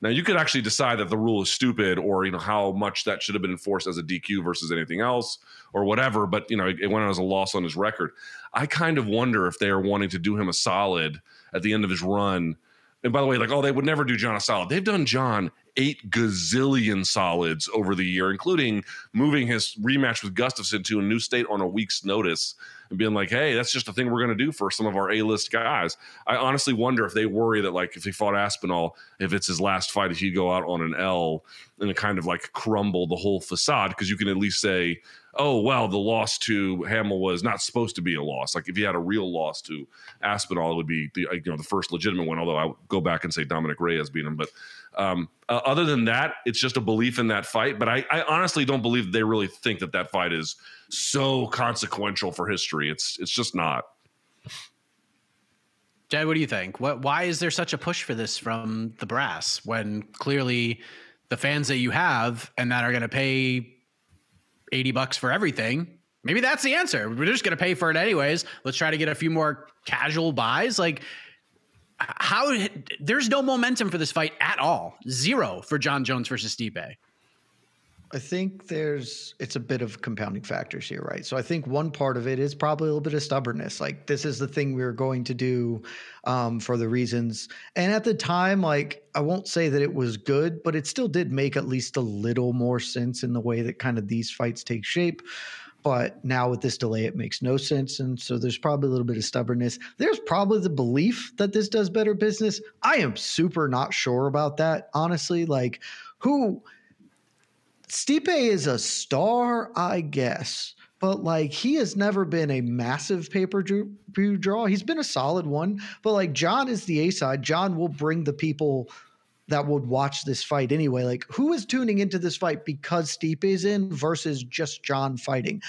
Now you could actually decide that the rule is stupid, or you know how much that should have been enforced as a DQ versus anything else, or whatever. But you know it went as a loss on his record. I kind of wonder if they are wanting to do him a solid at the end of his run. And by the way, like oh, they would never do Jon a solid. They've done Jon eight gazillion solids over the year, including moving his rematch with Gustafsson to a new state on a week's notice. and being like, hey, that's just a thing we're going to do for some of our A list guys. I honestly wonder if they worry that, like, if he fought Aspinall, if it's his last fight, if he'd go out on an L and kind of like crumble the whole facade, because you can at least say, oh, well, the loss to Hamill was not supposed to be a loss. Like, if he had a real loss to Aspinall, it would be the, you know, the first legitimate one, although I would go back and say Dominick Reyes beat him. But, um, uh, other than that, it's just a belief in that fight. But I, I honestly don't believe they really think that that fight is so consequential for history. It's it's just not. Jed, what do you think? What why is there such a push for this from the brass when clearly the fans that you have and that are going to pay 80 bucks for everything, maybe that's the answer. We're just going to pay for it anyways. Let's try to get a few more casual buys. Like how there's no momentum for this fight at all. Zero for Jon Jones versus Stipe. I think there's it's a bit of compounding factors here, right? So I think one part of it is probably a little bit of stubbornness. Like this is the thing we are going to do um, for the reasons. And at the time, like I won't say that it was good, but it still did make at least a little more sense in the way that kind of these fights take shape. But now with this delay, it makes no sense. And so there's probably a little bit of stubbornness. There's probably the belief that this does better business. I am super not sure about that, honestly. Like, who Stipe is a star, I guess, but like he has never been a massive pay per view draw. He's been a solid one, but like Jon is the A side. Jon will bring the people that would watch this fight anyway. Like, who is tuning into this fight because Stipe is in versus just Jon fighting?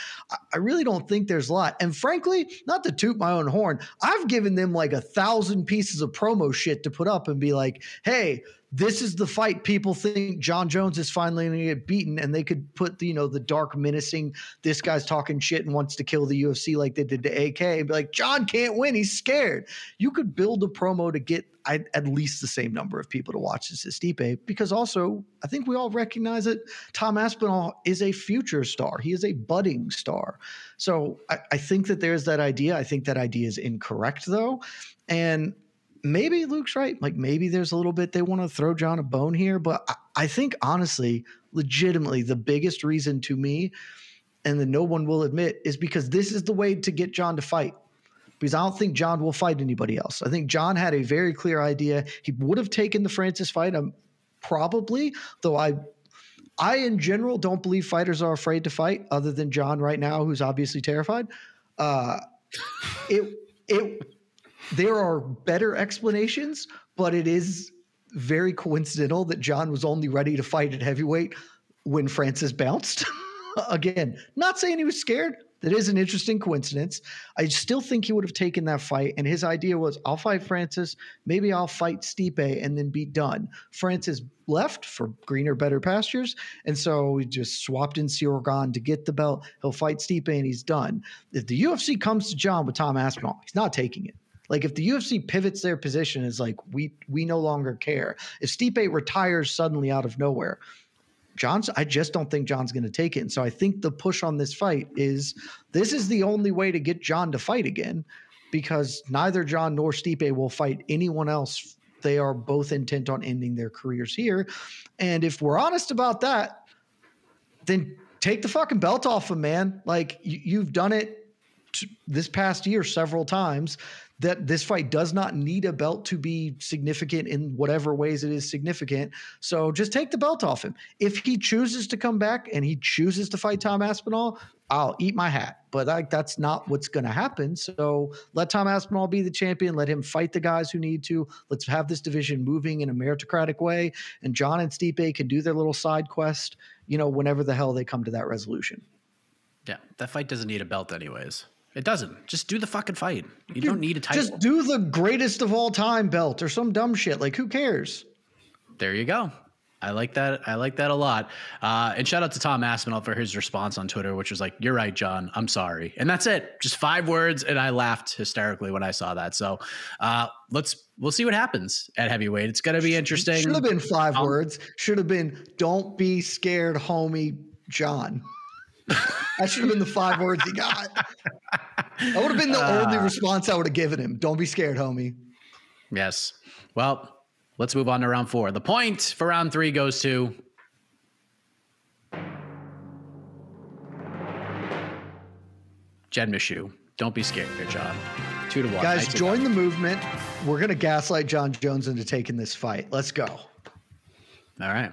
I, really don't think there's a lot. And frankly, not to toot my own horn, I've given them like a thousand pieces of promo shit to put up and be like, hey, this is the fight people think Jon Jones is finally going to get beaten, and they could put the, you know the dark menacing. This guy's talking shit and wants to kill the UFC like they did to AK, and be like, Jon can't win. He's scared. You could build a promo to get at least the same number of people to watch as Stipe, because also I think we all recognize that Tom Aspinall is a future star. He is a budding star. So I, I think that there's that idea. I think that idea is incorrect though, and maybe Luke's right. Like maybe there's a little bit they want to throw Jon a bone here, but I, I think honestly, legitimately, the biggest reason to me, and that no one will admit, is because this is the way to get Jon to fight. Because I don't think Jon will fight anybody else. I think Jon had a very clear idea. He would have taken the Francis fight, um, probably, though I I, in general, don't believe fighters are afraid to fight, other than Jon right now, who's obviously terrified. Uh, it it there are better explanations, but it is very coincidental that Jon was only ready to fight at heavyweight when Francis bounced. Again, not saying he was scared. That is an interesting coincidence. I still think he would have taken that fight. And his idea was I'll fight Francis. Maybe I'll fight Stipe and then be done. Francis left for greener, better pastures. And so we just swapped in Ciryl to get the belt. He'll fight Stipe and he's done. If the UFC comes to Jon with Tom Aspinall, he's not taking it. Like if the UFC pivots their position is like we we no longer care. If Stipe retires suddenly out of nowhere, Jon's I just don't think Jon's going to take it. And so I think the push on this fight is this is the only way to get Jon to fight again because neither Jon nor Stipe will fight anyone else. They are both intent on ending their careers here. And if we're honest about that, then take the fucking belt off him, man. Like you, have done it this past year several times that this fight does not need a belt to be significant in whatever ways it is significant. So just take the belt off him. If he chooses to come back and he chooses to fight Tom Aspinall, I'll eat my hat. But that's not what's going to happen. So let Tom Aspinall be the champion. Let him fight the guys who need to. Let's have this division moving in a meritocratic way. And Jon and Stipe can do their little side quest. You know, whenever the hell they come to that resolution. Yeah, that fight doesn't need a belt, anyways. It doesn't. Just do the fucking fight. You Dude, don't need a title. Just do the greatest of all time belt or some dumb shit. Like who cares? There you go. I like that. I like that a lot. Uh, and shout out to Tom Aspinall for his response on Twitter, which was like, "You're right, Jon. I'm sorry." And that's it. Just five words, and I laughed hysterically when I saw that. So uh, let's we'll see what happens at heavyweight. It's going to be interesting. Should have been five um, words. Should have been, "Don't be scared, homie, Jon." That should have been the five words he got. That would have been the uh, only response I would have given him. Don't be scared, homie. Yes. Well, let's move on to round four. The point for round three goes to Jed Meshew, Don't be scared, Jon. Two to one. Guys, join the movement. We're gonna gaslight Jon Jones into taking this fight. Let's go. All right.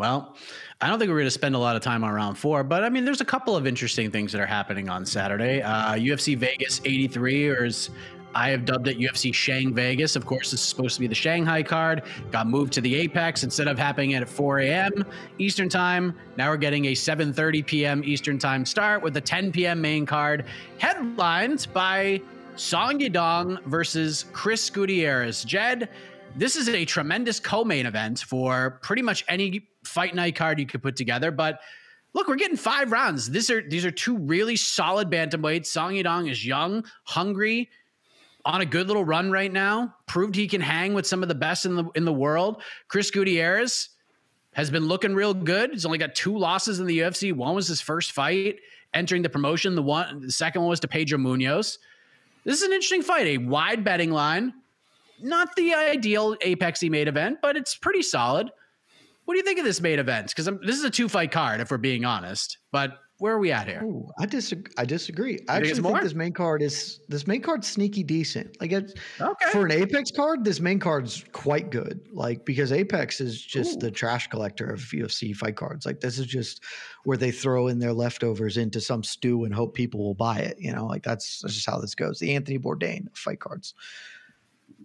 Well, I don't think we're going to spend a lot of time on round four, but I mean, there's a couple of interesting things that are happening on Saturday. Uh, UFC Vegas 83, or as I have dubbed it, UFC Shang Vegas. Of course, this is supposed to be the Shanghai card. Got moved to the Apex instead of happening at 4 a.m. Eastern Time. Now we're getting a 7:30 p.m. Eastern Time start with the 10 p.m. main card, headlined by Song Yadong versus Chris Gutierrez. Jed, this is a tremendous co-main event for pretty much any fight night card you could put together. But look, we're getting five rounds. These are these are two really solid bantamweights. Song Yadong is young, hungry, on a good little run right now. Proved he can hang with some of the best in the in the world. Chris Gutierrez has been looking real good. He's only got two losses in the UFC. One was his first fight entering the promotion. The one, the second one was to Pedro Munhoz. This is an interesting fight. A wide betting line. Not the ideal Apexy main event, but it's pretty solid. What do you think of this main event? Because this is a two fight card, if we're being honest. But where are we at here? Ooh, I disagree. I disagree. I think actually think this main card is this main card's sneaky decent. Like it's, Okay. for an Apex card, this main card's quite good. Like because Apex is just the trash collector of UFC fight cards. Like this is just where they throw in their leftovers into some stew and hope people will buy it. You know, like that's, that's just how this goes. The Anthony Bourdain fight cards.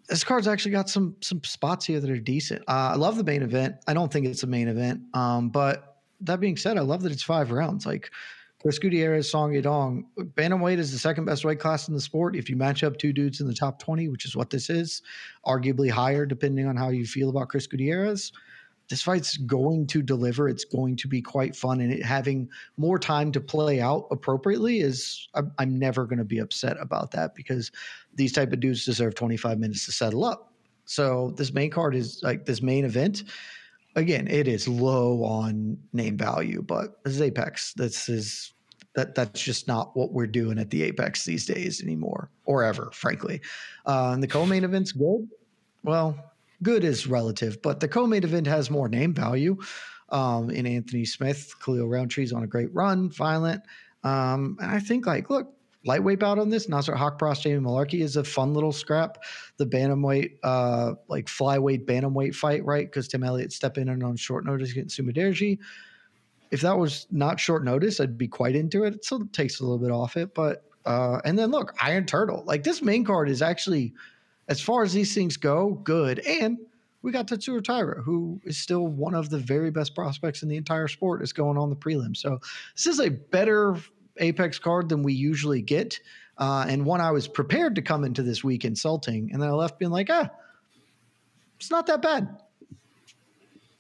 This card's actually got some some spots here that are decent. Uh, I love the main event. I don't think it's a main event. Um, but that being said, I love that it's five rounds. Like Chris Gutierrez, Song Yadong. Bantamweight is the second best weight class in the sport. If you match up two dudes in the top 20, which is what this is, arguably higher depending on how you feel about Chris Gutierrez, this fight's going to deliver. It's going to be quite fun. And it having more time to play out appropriately is, I'm, I'm never going to be upset about that because these type of dudes deserve 25 minutes to settle up. So this main card is like this main event again, it is low on name value, but this is Apex. This is that that's just not what we're doing at the Apex these days anymore, or ever, frankly. Uh, and the co-main event's good. Well, good is relative, but the co-main event has more name value. Um, in Anthony Smith, Khalil Rountree's on a great run, violent. Um, and I think like, look, lightweight bout on this. Nasrat Haqparast, Jamie Mullarkey is a fun little scrap. The bantamweight, uh, like flyweight bantamweight fight, right? Because Tim Elliott step in and on short notice against Sumudaerji. If that was not short notice, I'd be quite into it. It still takes a little bit off it, but uh, and then look, Iron Turtle. Like this main card is actually, as far as these things go, good. And we got Tatsuro Taira, who is still one of the very best prospects in the entire sport, is going on the prelim. So this is a better Apex card than we usually get, uh, and one I was prepared to come into this week insulting, and then I left being like, ah, it's not that bad.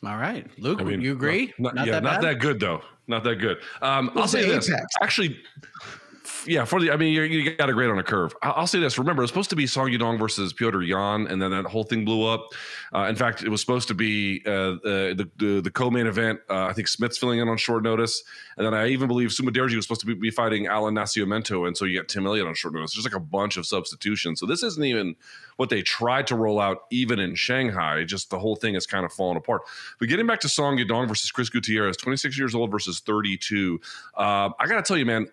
All right, Luke, I mean, you agree? Not, yeah, not that good though. Not that good. Um, I'll It's say this. Actually, f- yeah, for the I mean, you you got a grade on a curve. I'll say this. Remember, it was supposed to be Song Yadong versus Petr Yan, and then that whole thing blew up. Uh, in fact, it was supposed to be uh, uh, the, the the co-main event. Uh, I think Smith's filling in on short notice, and then I even believe Sumudaerji was supposed to be, be fighting Alan Nascimento, and so you got Tim Elliott on short notice. There's like a bunch of substitutions. So this isn't even what they tried to roll out, even in Shanghai. Just the whole thing is kind of fallen apart. But getting back to Song Yadong versus Chris Gutierrez, 26 years old versus 32. Uh, I got to tell you, man,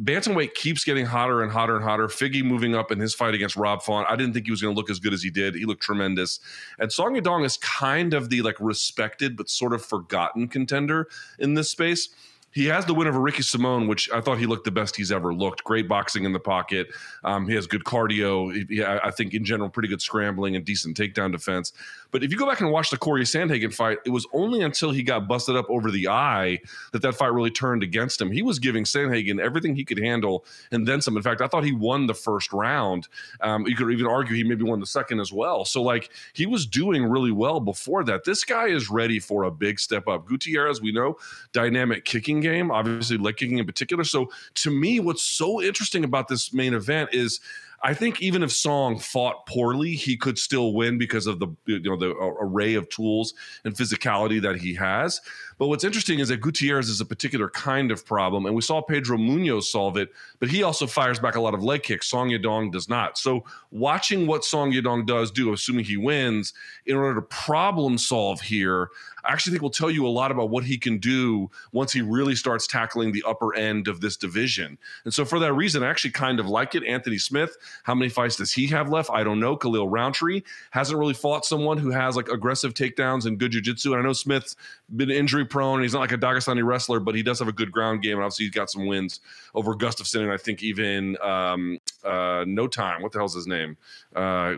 bantamweight keeps getting hotter and hotter and hotter. Figgy moving up in his fight against Rob Font. I didn't think he was going to look as good as he did. He looked tremendous. And Song Yadong is kind of the like respected but sort of forgotten contender in this space. He has the win over Ricky Simon, which I thought he looked the best he's ever looked. Great boxing in the pocket. Um, he has good cardio. He, I think in general, pretty good scrambling and decent takedown defense. But if you go back and watch the Corey Sandhagen fight, it was only until he got busted up over the eye that that fight really turned against him. He was giving Sandhagen everything he could handle and then some. In fact, I thought he won the first round. Um, you could even argue he maybe won the second as well. So like he was doing really well before that. This guy is ready for a big step up. Gutierrez, we know, dynamic kicking game, obviously leg kicking in particular. So to me, what's so interesting about this main event is I think even if Song fought poorly, he could still win because of the you know the uh, array of tools and physicality that he has. But what's interesting is that Gutierrez is a particular kind of problem, and we saw Pedro Munhoz solve it, but he also fires back a lot of leg kicks. Song Yadong does not. So watching what Song Yadong does do, assuming he wins, in order to problem solve here, I actually think will tell you a lot about what he can do once he really starts tackling the upper end of this division. And so for that reason, I actually kind of like it. Anthony Smith, how many fights does he have left? I don't know. Khalil Rountree hasn't really fought someone who has like aggressive takedowns and good jiu-jitsu. And I know Smith's been injury prone. He's not like a Dagestani wrestler, but he does have a good ground game. And obviously, he's got some wins over Gustafsson. And I think even um, uh, no time. What the hell's his name? Uh, uh,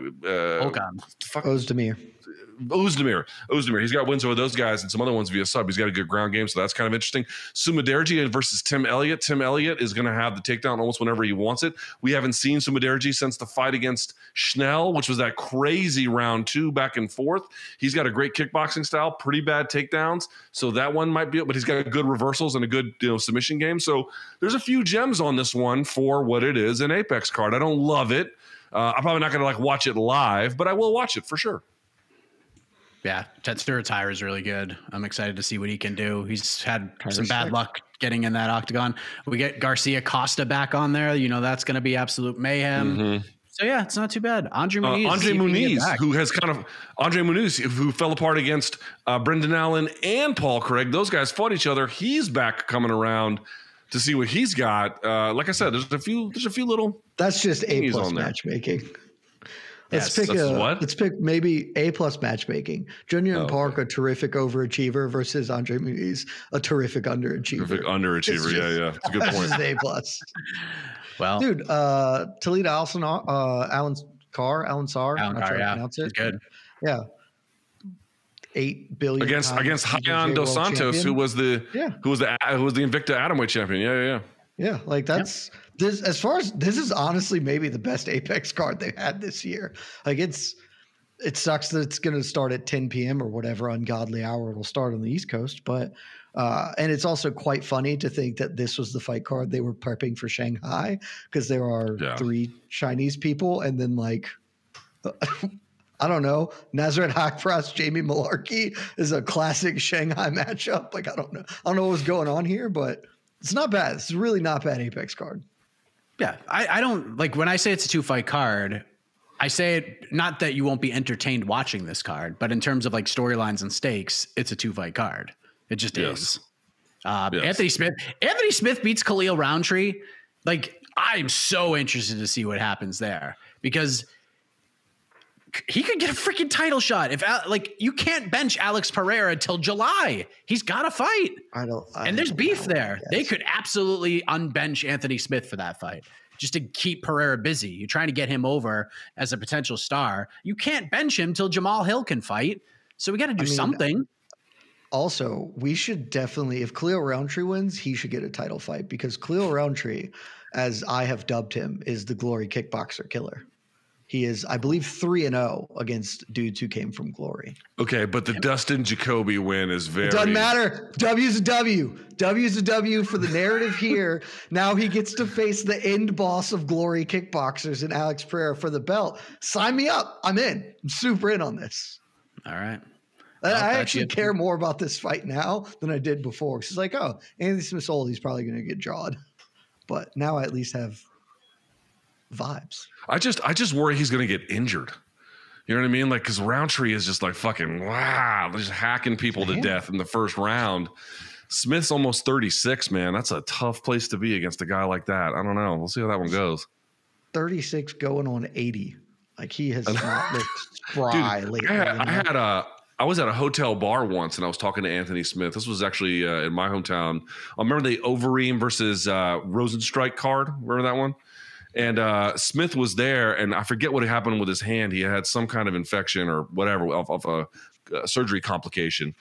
Volkan. Ozdemir. Ozdemir. Ozdemir. He's got wins over those guys and some other ones via sub. He's got a good ground game, so that's kind of interesting. Sumudaerji versus Tim Elliott. Tim Elliott is going to have the takedown almost whenever he wants it. We haven't seen Sumudaerji since the fight against Schnell, which was that crazy round two back and forth. He's got a great kickboxing style, pretty bad takedowns, so that one might be. But he's got good reversals and a good you know submission game. So there's a few gems on this one for what it is an Apex card. I don't love it. Uh, I'm probably not going to like watch it live, but I will watch it for sure. Yeah, Tatsuro Taira is really good. I'm excited to see what he can do. He's had some bad luck getting in that octagon. We get Garcia Costa back on there. You know that's going to be absolute mayhem. Mm-hmm. So yeah, it's not too bad. Andre Muniz, uh, Andre Muniz, who has kind of Andre Muniz, who fell apart against uh, Brendan Allen and Paul Craig. Those guys fought each other. He's back coming around to see what he's got. Uh, like I said, there's a few, there's a few little. That's just a plus matchmaking. Let's yes, pick a what? let's pick maybe A plus matchmaking. Junior oh, Park, okay. a terrific overachiever, versus Andre Muniz, a terrific underachiever. Terrific underachiever, just, yeah, yeah. It's a good point. A plus. well, dude, uh Talita Allison uh Alan Carr, Alan Sar, Alan Carr, yeah. pronounce it. Good. Yeah. Eight billion against against Rayanne dos Santos, champion. who was the yeah. who was the who was the Invicta Atomweight champion. Yeah, yeah, yeah. Yeah, like that's this as far as this is honestly maybe the best Apex card they've had this year. Like it's it sucks that it's going to start at 10 p.m. or whatever ungodly hour it'll start on the East Coast, but uh, and it's also quite funny to think that this was the fight card they were prepping for Shanghai because there are yeah. three Chinese people and then like. I don't know. Nasrat Haqparast, Jamie Mullarkey is a classic Shanghai matchup. Like I don't know. I don't know what's going on here, but it's not bad. It's really not bad Apex card. Yeah, I, I don't like when I say it's a two fight card. I say it not that you won't be entertained watching this card, but in terms of like storylines and stakes, it's a two fight card. It just yes. is. Uh, yes. Anthony Smith. Anthony Smith beats Khalil Rountree. Like I'm so interested to see what happens there because he could get a freaking title shot if like you can't bench Alex Pereira till July. He's got to fight. I don't. I and there's beef there. They could absolutely unbench Anthony Smith for that fight just to keep Pereira busy. You're trying to get him over as a potential star. You can't bench him till Jamahal Hill can fight. So we got to do I mean, something. Also, we should definitely, if Cleo Roundtree wins, he should get a title fight because Cleo Roundtree, as I have dubbed him, is the glory kickboxer killer. He is, I believe, three and zero oh against dudes who came from Glory. Okay, but the Dustin Jacoby win is very. It doesn't matter. W's a W. W's a W for the narrative here. now he gets to face the end boss of Glory kickboxers in Alex Pereira for the belt. Sign me up. I'm in. I'm super in on this. All right. I actually care more about this fight now than I did before. It's like, oh, Anthony Smith old. He's probably going to get jawed. But now I at least have vibes. I just I just worry he's going to get injured. You know what I mean? Like, because Rountree is just like fucking wow, just hacking people Damn. to death in the first round. Smith's almost 36, man. That's a tough place to be against a guy like that. I don't know. We'll see how that one goes. 36 going on 80. Like he has not looked spry Dude, lately. I had, I had a I was at a hotel bar once and I was talking to Anthony Smith. This was actually uh, in my hometown. I remember the Overeem versus uh, Rozenstruik card. Remember that one? And uh, Smith was there, and I forget what happened with his hand. He had some kind of infection or whatever of, of a, a surgery complication.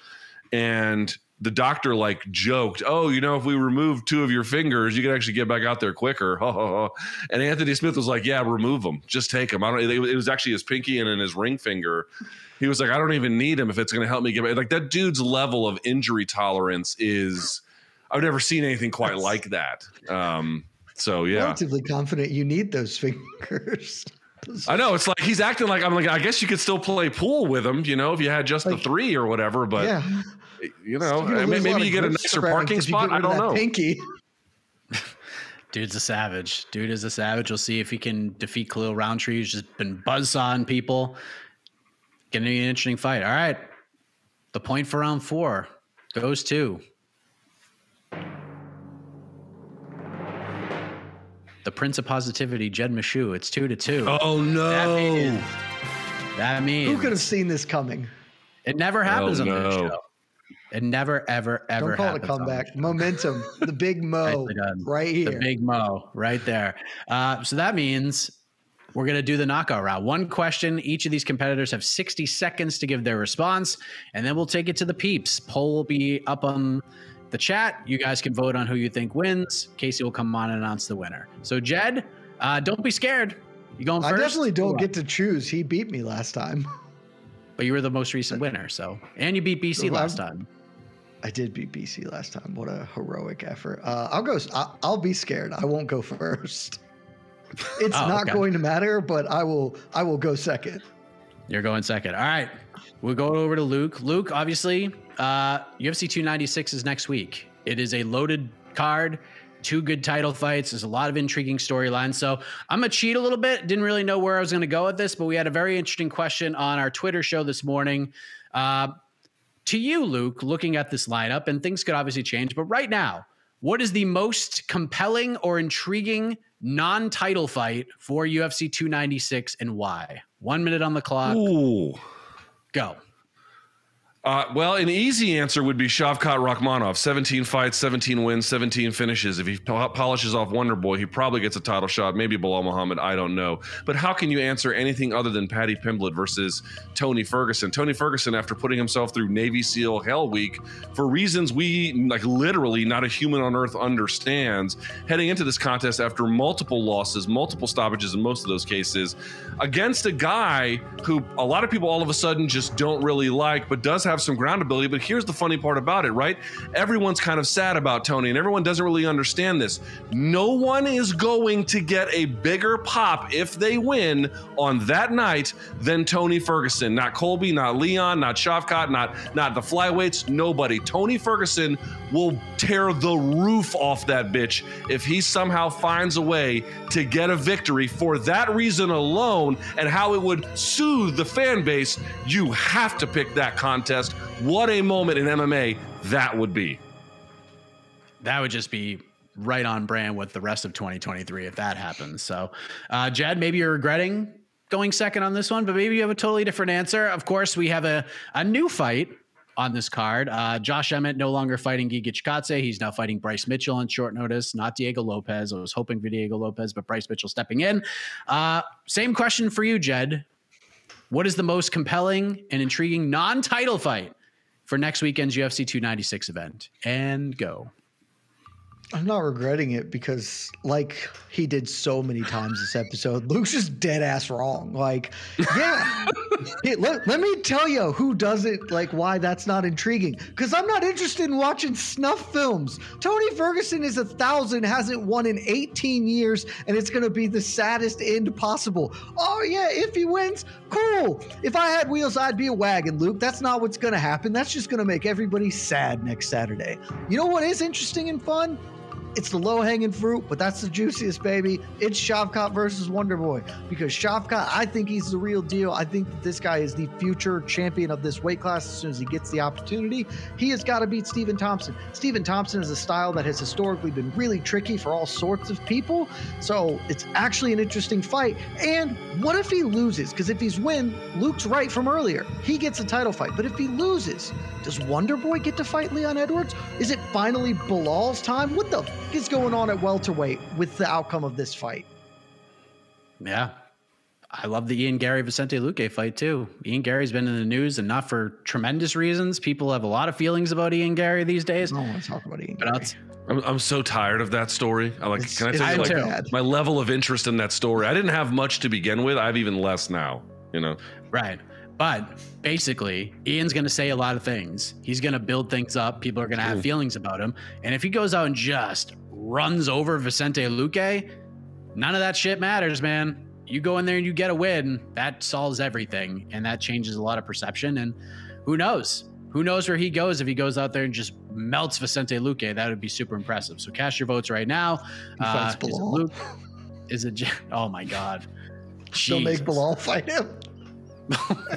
And the doctor like joked, "Oh, you know, if we remove two of your fingers, you can actually get back out there quicker." and Anthony Smith was like, "Yeah, remove them. Just take them." I don't. It was actually his pinky and in his ring finger. He was like, "I don't even need him if it's going to help me get back." Like that dude's level of injury tolerance is. I've never seen anything quite like that. Um, so yeah, relatively confident you need those fingers. I know it's like he's acting like I'm like I guess you could still play pool with him, you know, if you had just like, the three or whatever. But yeah. you know, maybe you get a nicer parking spot. I don't know. Pinky. Dude's a savage. Dude is a savage. We'll see if he can defeat Khalil Rountree. He's just been buzzsawing people. Getting an interesting fight. All right. The point for round four goes to the Prince of Positivity, Jed Meshew. It's two to two. Oh no! That means, that means who could have seen this coming? It never happens oh, on this show. It never, ever, ever. Don't call it a comeback. Momentum, the big mo, right here. The big mo, right there. Uh, so that means we're going to do the knockout round. One question. Each of these competitors have 60 seconds to give their response, and then we'll take it to the peeps. Poll will be up on the chat. You guys can vote on who you think wins. Casey will come on and announce the winner. So, Jed, uh, don't be scared. You going first? I definitely don't get to choose. He beat me last time. But you were the most recent winner, so and you beat BC last time. I did beat BC last time. What a heroic effort. Uh, I'll go. I'll be scared. I won't go first. It's oh, not okay. going to matter, but I will. I will go second. You're going second. All right. We'll go over to Luke. Luke, obviously, uh, UFC 296 is next week. It is a loaded card, two good title fights. There's a lot of intriguing storylines. So I'm going to cheat a little bit. Didn't really know where I was going to go with this, but we had a very interesting question on our Twitter show this morning. Uh, to you, Luke, looking at this lineup, and things could obviously change, but right now, what is the most compelling or intriguing non title fight for UFC 296 and why? One minute on the clock. Ooh. Go. Uh, well, an easy answer would be Shavkat Rakhmonov. 17 fights, 17 wins, 17 finishes. If he polishes off Wonder Boy, he probably gets a title shot. Maybe Belal Muhammad. I don't know. But how can you answer anything other than Paddy Pimblett versus Tony Ferguson? Tony Ferguson, after putting himself through Navy SEAL Hell Week for reasons we, like literally, not a human on earth understands, heading into this contest after multiple losses, multiple stoppages in most of those cases, against a guy who a lot of people all of a sudden just don't really like, but does have have some ground ability. But here's the funny part about it, right? Everyone's kind of sad about Tony, and everyone doesn't really understand this. No one is going to get a bigger pop if they win on that night than Tony Ferguson. Not Colby, not Leon, not Shavkat, not not the flyweights. Nobody. Tony Ferguson will tear the roof off that bitch if he somehow finds a way to get a victory for that reason alone and how it would soothe the fan base. You have to pick that contest. What a moment in MMA that would be. That would just be right on brand with the rest of 2023 if that happens. So, uh, Jed, maybe you're regretting going second on this one, but maybe you have a totally different answer. Of course, we have a, a new fight on this card. Uh, Josh Emmett no longer fighting Giga Chikadze. He's now fighting Bryce Mitchell on short notice, not Diego Lopes. I was hoping for Diego Lopes, but Bryce Mitchell stepping in. Uh, same question for you, Jed. What is the most compelling and intriguing non title fight for next weekend's UFC 296 event? And go. I'm not regretting it because, like he did so many times this episode, Luke's just dead ass wrong. Like, yeah, hey, let, let me tell you who does it, like, why that's not intriguing. Because I'm not interested in watching snuff films. Tony Ferguson is a thousand, hasn't won in 18 years, and it's going to be the saddest end possible. Oh, yeah, if he wins, cool. If I had wheels, I'd be a wagon, Luke. That's not what's going to happen. That's just going to make everybody sad next Saturday. You know what is interesting and fun? It's the low hanging fruit, but that's the juiciest, baby. It's Shavkat versus Wonder Boy because Shavkat, I think he's the real deal. I think that this guy is the future champion of this weight class as soon as he gets the opportunity. He has got to beat Stephen Thompson. Stephen Thompson is a style that has historically been really tricky for all sorts of people. So it's actually an interesting fight. And what if he loses? Because if he's win, Luke's right from earlier. He gets a title fight. But if he loses, does Wonder Boy get to fight Leon Edwards? Is it finally Belal's time? What the f- is going on at welterweight with the outcome of this fight? Yeah. I love the Ian Garry Vicente Luque fight too. Ian Garry's been in the news and not for tremendous reasons. People have a lot of feelings about Ian Garry these days. I don't want to talk about Ian But I'll Gary. t- I'm, I'm so tired of that story. I like. It's- can I tell you, like, bad. my level of interest in that story? I didn't have much to begin with. I have even less now. You know. Right. But basically, Ian's going to say a lot of things. He's going to build things up. People are going to have mm. feelings about him. And if he goes out and just runs over Vicente Luque, none of that shit matters, man. You go in there and you get a win, that solves everything. And that changes a lot of perception. And who knows? Who knows where he goes if he goes out there and just melts Vicente Luque? That would be super impressive. So cast your votes right now. Fights uh, is it Luke? Is it? J- Oh my God. She'll make. Belal fight him.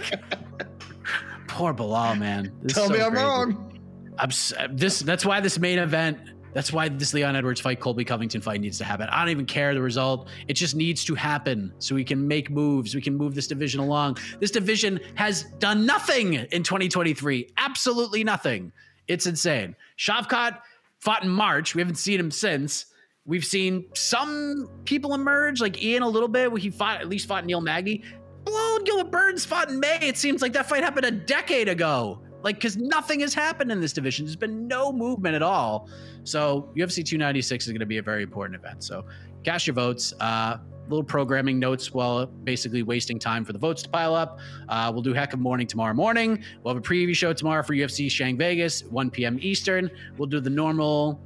Poor Belal, man. This is Tell me I'm crazy. wrong. I'm this. That's why this main event. That's why this Leon Edwards fight, Colby Covington fight needs to happen. I don't even care the result. It just needs to happen so we can make moves. We can move this division along. This division has done nothing in 2023. Absolutely nothing. It's insane. Shavkat fought in March. We haven't seen him since. We've seen some people emerge, like Ian a little bit. Where he fought at least fought Neal. Belal and Gilbert Burns fought in May. It seems like that fight happened a decade ago. Like, because nothing has happened in this division. There's been no movement at all. So UFC 296 is going to be a very important event. So cast your votes. Uh, little programming notes while basically wasting time for the votes to pile up. Uh, we'll do Heck of Morning tomorrow morning. We'll have a preview show tomorrow for UFC Shang Vegas, 1 p.m. Eastern. We'll do the normal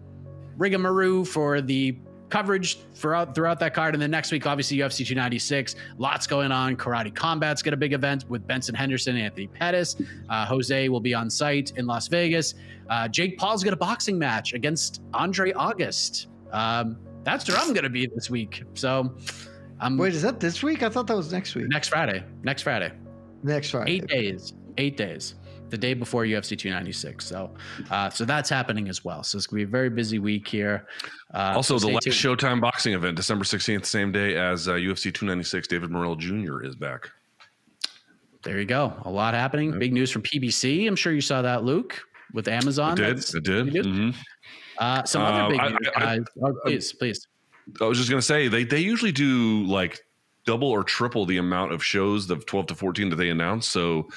rigamaroo for the coverage throughout throughout that card. And then next week, obviously UFC 296. Lots going on. Karate Combat's got a big event with Benson Henderson and Anthony Pettis. Uh, Jose will be on site in Las Vegas. Uh, Jake Paul's got a boxing match against Andre August. Um, that's where I'm going to be this week. So I'm Wait, is that this week? I thought that was next week. next Friday. Next Friday. Next Friday. Eight days. Eight days. The day before UFC 296. So, uh, so that's happening as well. So it's gonna be a very busy week here. Uh, Also, so the last tuned. Showtime boxing event, December 16th, same day as uh, UFC 296. David Morrell Jr. is back. There you go. A lot happening. Big news from PBC. I'm sure you saw that, Luke, with Amazon. I did. That's- I did. Mhm. Uh, some other big I- news, I-. Oh, please, please. I was just gonna say they they usually do like double or triple the amount of shows of 12 to 14 that they announce. So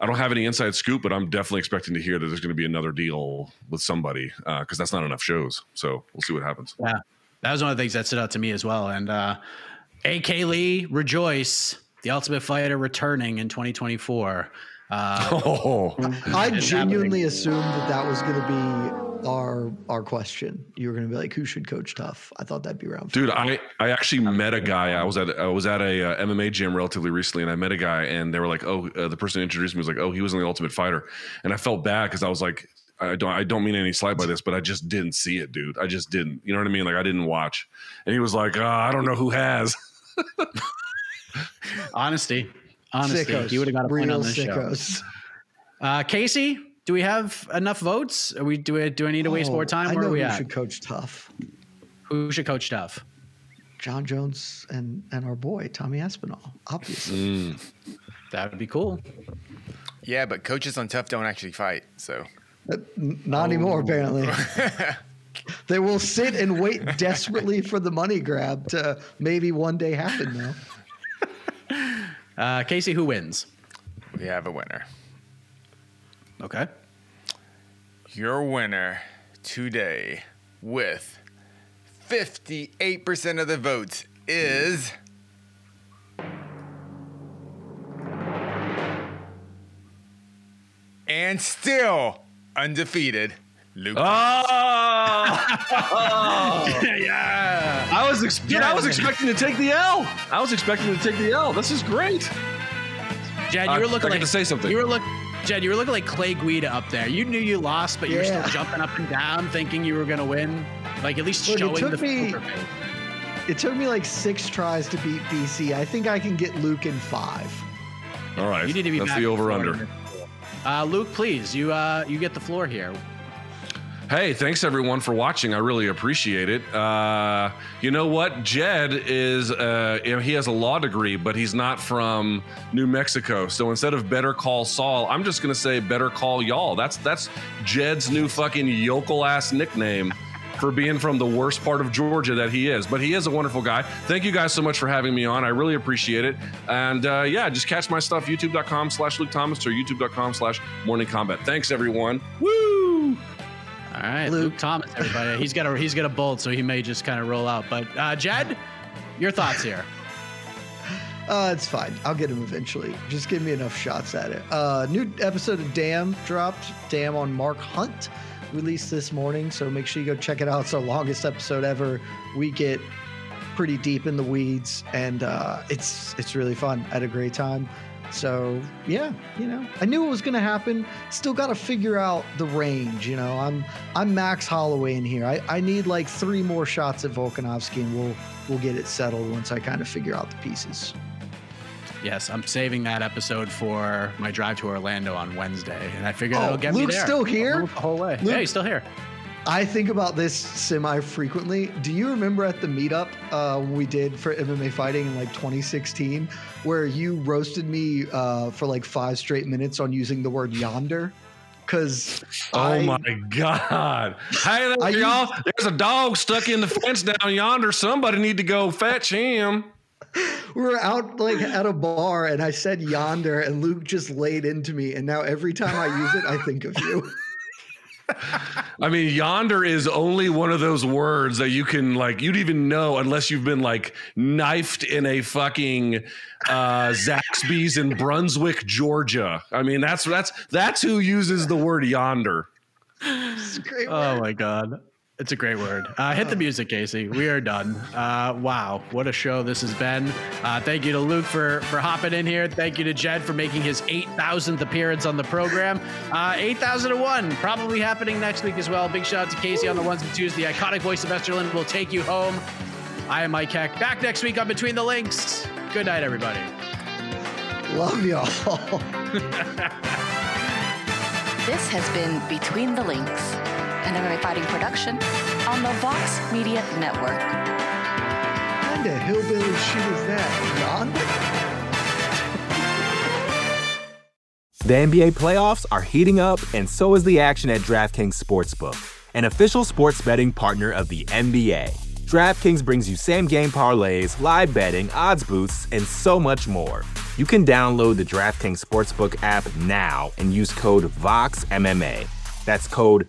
I don't have any inside scoop, but I'm definitely expecting to hear that there's going to be another deal with somebody because that's not enough shows. So we'll see what happens. Yeah, that was one of the things that stood out to me as well. And uh, AK Lee, rejoice! The Ultimate Fighter returning in 2024. Uh, Oh, I genuinely happening. assumed that that was going to be our our question. You were going to be like, "Who should coach tough?" I thought that'd be round. dude, I I actually met a guy. I was at I was at a uh, MMA gym relatively recently, and I met a guy, and they were like, "Oh, uh, the person who introduced me was like, oh, he was in the Ultimate Fighter," and I felt bad because I was like. I don't. I don't mean any slight by this, but I just didn't see it, dude. I just didn't. You know what I mean? Like I didn't watch. And he was like, uh, "I don't know who has." honesty, honesty. sickos, He would have got a point real on this show. Uh, Casey, do we have enough votes? Are we do we do I need to waste Oh, more time? I Where know are we who at? should coach tough. Who should coach tough? Jon Jones and and our boy Tommy Aspinall, obviously. Mm. That would be cool. Yeah, but coaches on Tough don't actually fight. So Uh, n- Not anymore, apparently. they will sit and wait desperately for the money grab to maybe one day happen. Now, Uh, Casey, who wins? we have a winner. Okay. Your winner today with 58% of the votes is. And still undefeated, Luke. Oh, yeah. I was ex- dude, I was expecting to take the L. I was expecting to take the L. This is great. Jed, Uh, you were I looking get like to say something. You were look, Jed, you were looking like Clay Guida up there. You knew you lost, but you were Yeah. still jumping up and down, thinking you were gonna win. Like at least Look, it showing took the me- poker face. It took me like six tries to beat BC. I think I can get Luke in five. All right. You need to be That's back the over under. Uh, Luke, please, you uh, you get the floor here. Hey, thanks everyone for watching. I really appreciate it. Uh, you know what? Jed is, uh, you know, he has a law degree, but he's not from New Mexico. So instead of Better Call Saul, I'm just going to say Better Call Y'all. That's that's Jed's new fucking yokel ass nickname for being from the worst part of Georgia that he is. But he is a wonderful guy. Thank you guys so much for having me on. I really appreciate it. And uh, yeah, just catch my stuff youtube.com slash Luke Thomas or youtube.com slash Morning Kombat. Thanks everyone. Woo! All right, Luke, Thomas, everybody. He's got a he's got a bolt, so he may just kind of roll out. But uh, Jed, your thoughts here? Uh, it's fine. I'll get him eventually. Just give me enough shots at it. Uh, new episode of Damn dropped. Damn on Mark Hunt released this morning, so make sure you go check it out. It's our longest episode ever. We get pretty deep in the weeds, and uh, it's it's really fun. I had a great time. So yeah, you know, I knew it was gonna happen. Still got to figure out the range. You know, I'm I'm Max Holloway in here. I, I need like three more shots at Volkanovski, and we'll we'll get it settled once I kind of figure out the pieces. Yes, I'm saving that episode for my drive to Orlando on Wednesday, and I figured Oh, it'll get Luke's me there. Luke's still here? I'll the whole way. Luke- yeah, he's still here. I think about this semi frequently. Do you remember at the meetup uh, we did for MMA fighting in like 2016, where you roasted me uh, for like five straight minutes on using the word yonder? Because Oh my God. Hey there, y'all. There's a dog stuck in the fence down yonder. Somebody need to go fetch him. we were out like at a bar and I said yonder, and Luke just laid into me. And now every time I use it, I think of you. I mean, yonder is only one of those words that you can like, you'd even know unless you've been like knifed in a fucking uh, Zaxby's in Brunswick, Georgia. I mean, that's that's that's who uses the word yonder. Oh my god. It's a great word. Uh, hit the music, Casey. We are done. Uh, wow, what a show this has been. Uh, thank you to Luke for for hopping in here. Thank you to Jed for making his 8,000th appearance on the program. Uh, 8,001 probably happening next week as well. Big shout out to Casey on the ones and twos. The iconic voice of Esterlin will take you home. I am Mike Heck. Back next week on Between the Links. Good night, everybody. Love y'all. This has been Between the Links, an MMA fighting production on the Vox Media Network. What kind of hillbilly shit is that? Yonder? The NBA playoffs are heating up, and so is the action at DraftKings Sportsbook, an official sports betting partner of the NBA. DraftKings brings you same game parlays, live betting, odds boosts, and so much more. You can download the DraftKings Sportsbook app now and use code VOXMMA. That's code